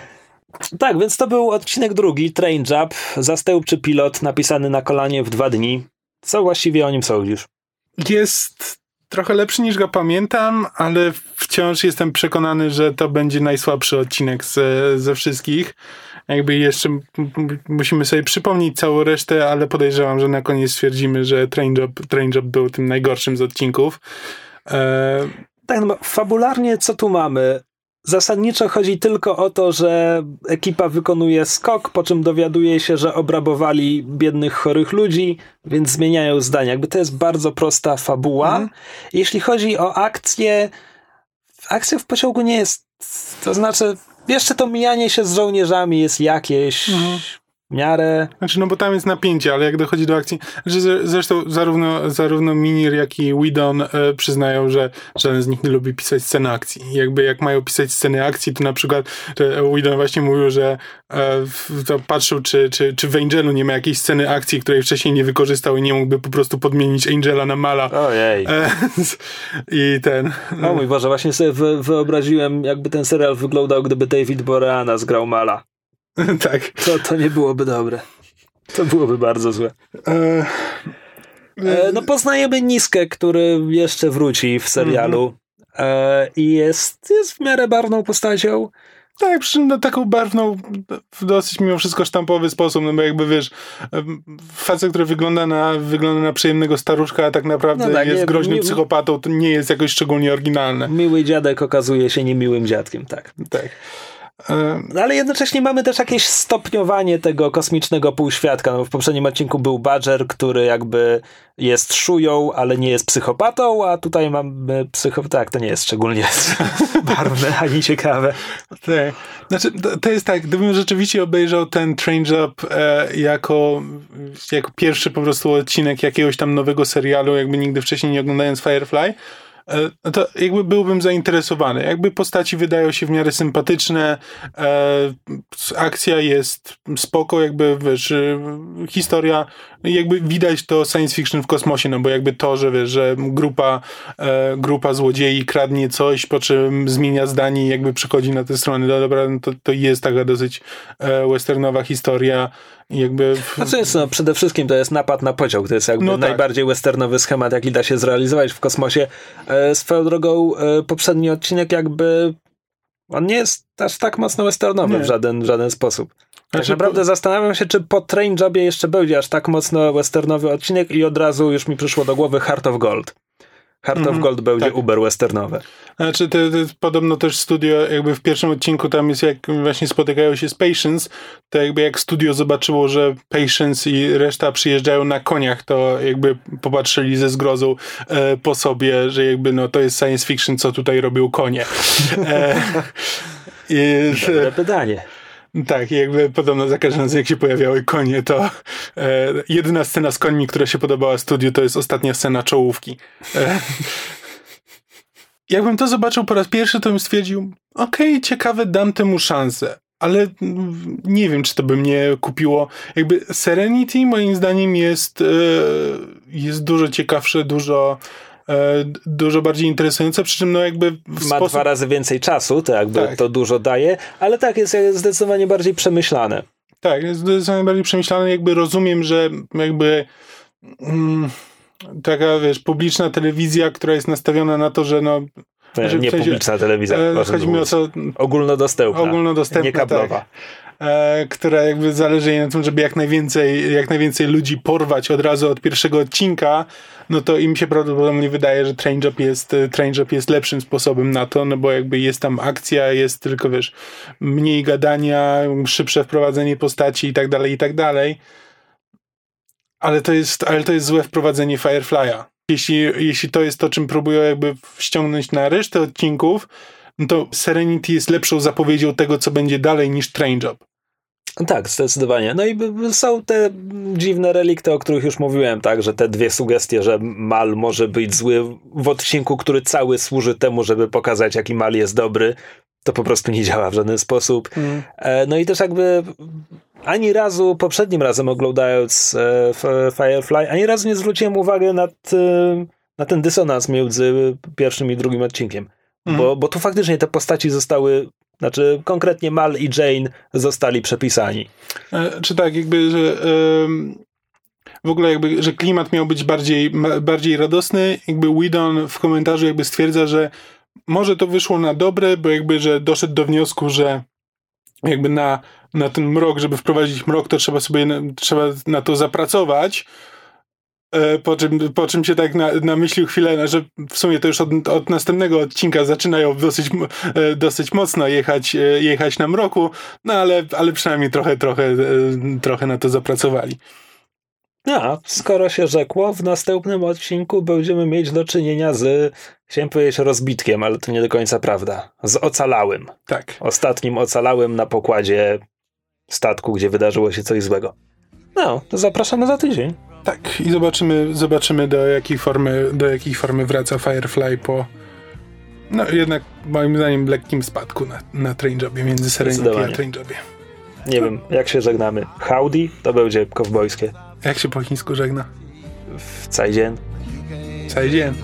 Tak, więc to był odcinek drugi, Train Job, zastępczy pilot napisany na kolanie w dwa dni. Co właściwie o nim sądzisz? Jest trochę lepszy niż go pamiętam, ale wciąż jestem przekonany, że to będzie najsłabszy odcinek ze, ze wszystkich. Jakby jeszcze musimy sobie przypomnieć całą resztę, ale podejrzewam, że na koniec stwierdzimy, że Train Job, Train Job był tym najgorszym z odcinków. E... Tak, no fabularnie co tu mamy? Zasadniczo chodzi tylko o to, że ekipa wykonuje skok, po czym dowiaduje się, że obrabowali biednych, chorych ludzi, więc zmieniają zdania. Jakby to jest bardzo prosta fabuła. Mhm. Jeśli chodzi o akcję, akcja w pociągu nie jest, to znaczy, jeszcze to mijanie się z żołnierzami jest jakieś. Mhm miarę. Znaczy, no bo tam jest napięcie, ale jak dochodzi do akcji. Znaczy, zresztą zarówno, zarówno Minir, jak i Widon e, przyznają, że żaden z nich nie lubi pisać sceny akcji. Jakby jak mają pisać sceny akcji, to na przykład Widon właśnie mówił, że e, to patrzył, czy, czy, czy w Angelu nie ma jakiejś sceny akcji, której wcześniej nie wykorzystał i nie mógłby po prostu podmienić Angela na Mala. Ojej. E, I ten. O mój Boże, właśnie sobie wyobraziłem, jakby ten serial wyglądał, gdyby David Boreana zgrał Mala. tak. To, to nie byłoby dobre. To byłoby bardzo złe. E... E, no poznajemy Niskę, który jeszcze wróci w serialu e, i jest, jest w miarę barwną postacią. Tak, przy czym no, taką barwną w dosyć mimo wszystko sztampowy sposób, no bo jakby wiesz, facet, który wygląda na, wygląda na przyjemnego staruszka, a tak naprawdę no tak, jest nie, groźnym mi, psychopatą, to nie jest jakoś szczególnie oryginalne. Miły dziadek okazuje się niemiłym dziadkiem, tak. Tak. No, ale jednocześnie mamy też jakieś stopniowanie tego kosmicznego półświadka. No, w poprzednim odcinku był Badger, który jakby jest szują, ale nie jest psychopatą, a tutaj mamy psycho... Tak, to nie jest szczególnie barwne ani ciekawe. Tak. Znaczy, to, to, jest tak, gdybym rzeczywiście obejrzał ten Train Job e, jako, jako pierwszy po prostu odcinek jakiegoś tam nowego serialu, jakby nigdy wcześniej nie oglądając Firefly, to jakby byłbym zainteresowany. Jakby postaci wydają się w miarę sympatyczne, e, akcja jest spoko, jakby wiesz, e, historia, jakby widać to science fiction w kosmosie, no bo jakby to, że wiesz, że grupa, e, grupa złodziei kradnie coś, po czym zmienia zdanie i jakby przychodzi na tę stronę, no dobra, no to, to jest taka dosyć e, westernowa historia, jakby... W... Znaczy jest, no, przede wszystkim to jest napad na pociąg, to jest jakby no tak. najbardziej westernowy schemat, jaki da się zrealizować w kosmosie. E, swoją drogą e, poprzedni odcinek jakby on nie jest aż tak mocno westernowy w żaden, w żaden sposób. Tak znaczy, naprawdę po... zastanawiam się, czy po Train Jobie jeszcze będzie aż tak mocno westernowy odcinek i od razu już mi przyszło do głowy Heart of Gold. Heart mm -hmm, of mhm. Gold będzie tak. uber westernowe. Znaczy, to, to podobno też studio, jakby w pierwszym odcinku tam jest, jak właśnie spotykają się z Patience, to jakby jak studio zobaczyło, że Patience i reszta przyjeżdżają na koniach, to jakby popatrzyli ze zgrozą e, po sobie, że jakby no to jest science fiction, co tutaj robią konie. E, i, Dobre pytanie. Tak, jakby podobno za każdym razem jak się pojawiały konie, to e, jedyna scena z końmi, która się podobała studiu, to jest ostatnia scena czołówki. E, jakbym to zobaczył po raz pierwszy, to bym stwierdził, okej, okay, ciekawe, dam temu szansę. Ale nie wiem, czy to by mnie kupiło. Jakby Serenity moim zdaniem jest, e, jest dużo ciekawsze, dużo dużo bardziej interesujące, przy czym no jakby ma sposób... dwa razy więcej czasu, to jakby tak. to dużo daje, ale tak, jest zdecydowanie bardziej przemyślane. Tak, jest zdecydowanie bardziej przemyślane, jakby rozumiem, że jakby mm, taka, wiesz, publiczna telewizja, która jest nastawiona na to, że no nie, nie publiczna telewizja. E, chodzi mi o to... Ogólnodostępna. Ogólnodostępna, nie kablowa. Tak. E, która jakby zależy jej na tym, żeby jak najwięcej, jak najwięcej ludzi porwać od razu od pierwszego odcinka, no to im się prawdopodobnie wydaje, że Train Job jest, Train Job jest lepszym sposobem na to, no bo jakby jest tam akcja, jest tylko, wiesz, mniej gadania, szybsze wprowadzenie postaci i tak dalej, i tak dalej. Ale to jest, ale to jest złe wprowadzenie Firefly'a. Jeśli, jeśli to jest to, czym próbują jakby ściągnąć na resztę odcinków, no to Serenity jest lepszą zapowiedzią tego, co będzie dalej niż Train Job. Tak, zdecydowanie. No i są te dziwne relikty, o których już mówiłem, tak, że te dwie sugestie, że Mal może być zły w odcinku, który cały służy temu, żeby pokazać, jaki Mal jest dobry. to po prostu nie działa w żaden sposób. Mm. No i też jakby ani razu, poprzednim razem oglądając e, Firefly, ani razu nie zwróciłem uwagi na, na ten dysonans między pierwszym i drugim odcinkiem. Mm. Bo, bo tu faktycznie te postaci zostały znaczy, konkretnie Mal i Jane zostali przepisani. E, czy tak, jakby, że w ogóle jakby, że klimat miał być bardziej, bardziej radosny. Jakby Widon w komentarzu jakby stwierdza, że może to wyszło na dobre, bo jakby, że doszedł do wniosku, że jakby na, na ten mrok, żeby wprowadzić mrok, to trzeba sobie, na, trzeba na to zapracować. E, po czym, po czym się tak na, namyślił chwilę, że w sumie to już od, od następnego odcinka zaczynają dosyć, e, dosyć mocno jechać, e, jechać na mroku, no ale, ale przynajmniej trochę, trochę, trochę na to zapracowali. A, skoro się rzekło, w następnym odcinku będziemy mieć do czynienia z, chciałem powiedzieć rozbitkiem, ale to nie do końca prawda, z ocalałym. Tak. Ostatnim ocalałym na pokładzie statku, gdzie wydarzyło się coś złego. No, to zapraszamy za tydzień. Tak, i zobaczymy, zobaczymy do jakiej formy, do jakiej formy wraca Firefly po no jednak moim zdaniem lekkim spadku na, na Trainjobie, między Serenity a Trainjobie. Nie wiem, jak się żegnamy. Howdy to będzie kowbojskie. Jak się po chińsku żegna? W Cajdzien. Cajdzien.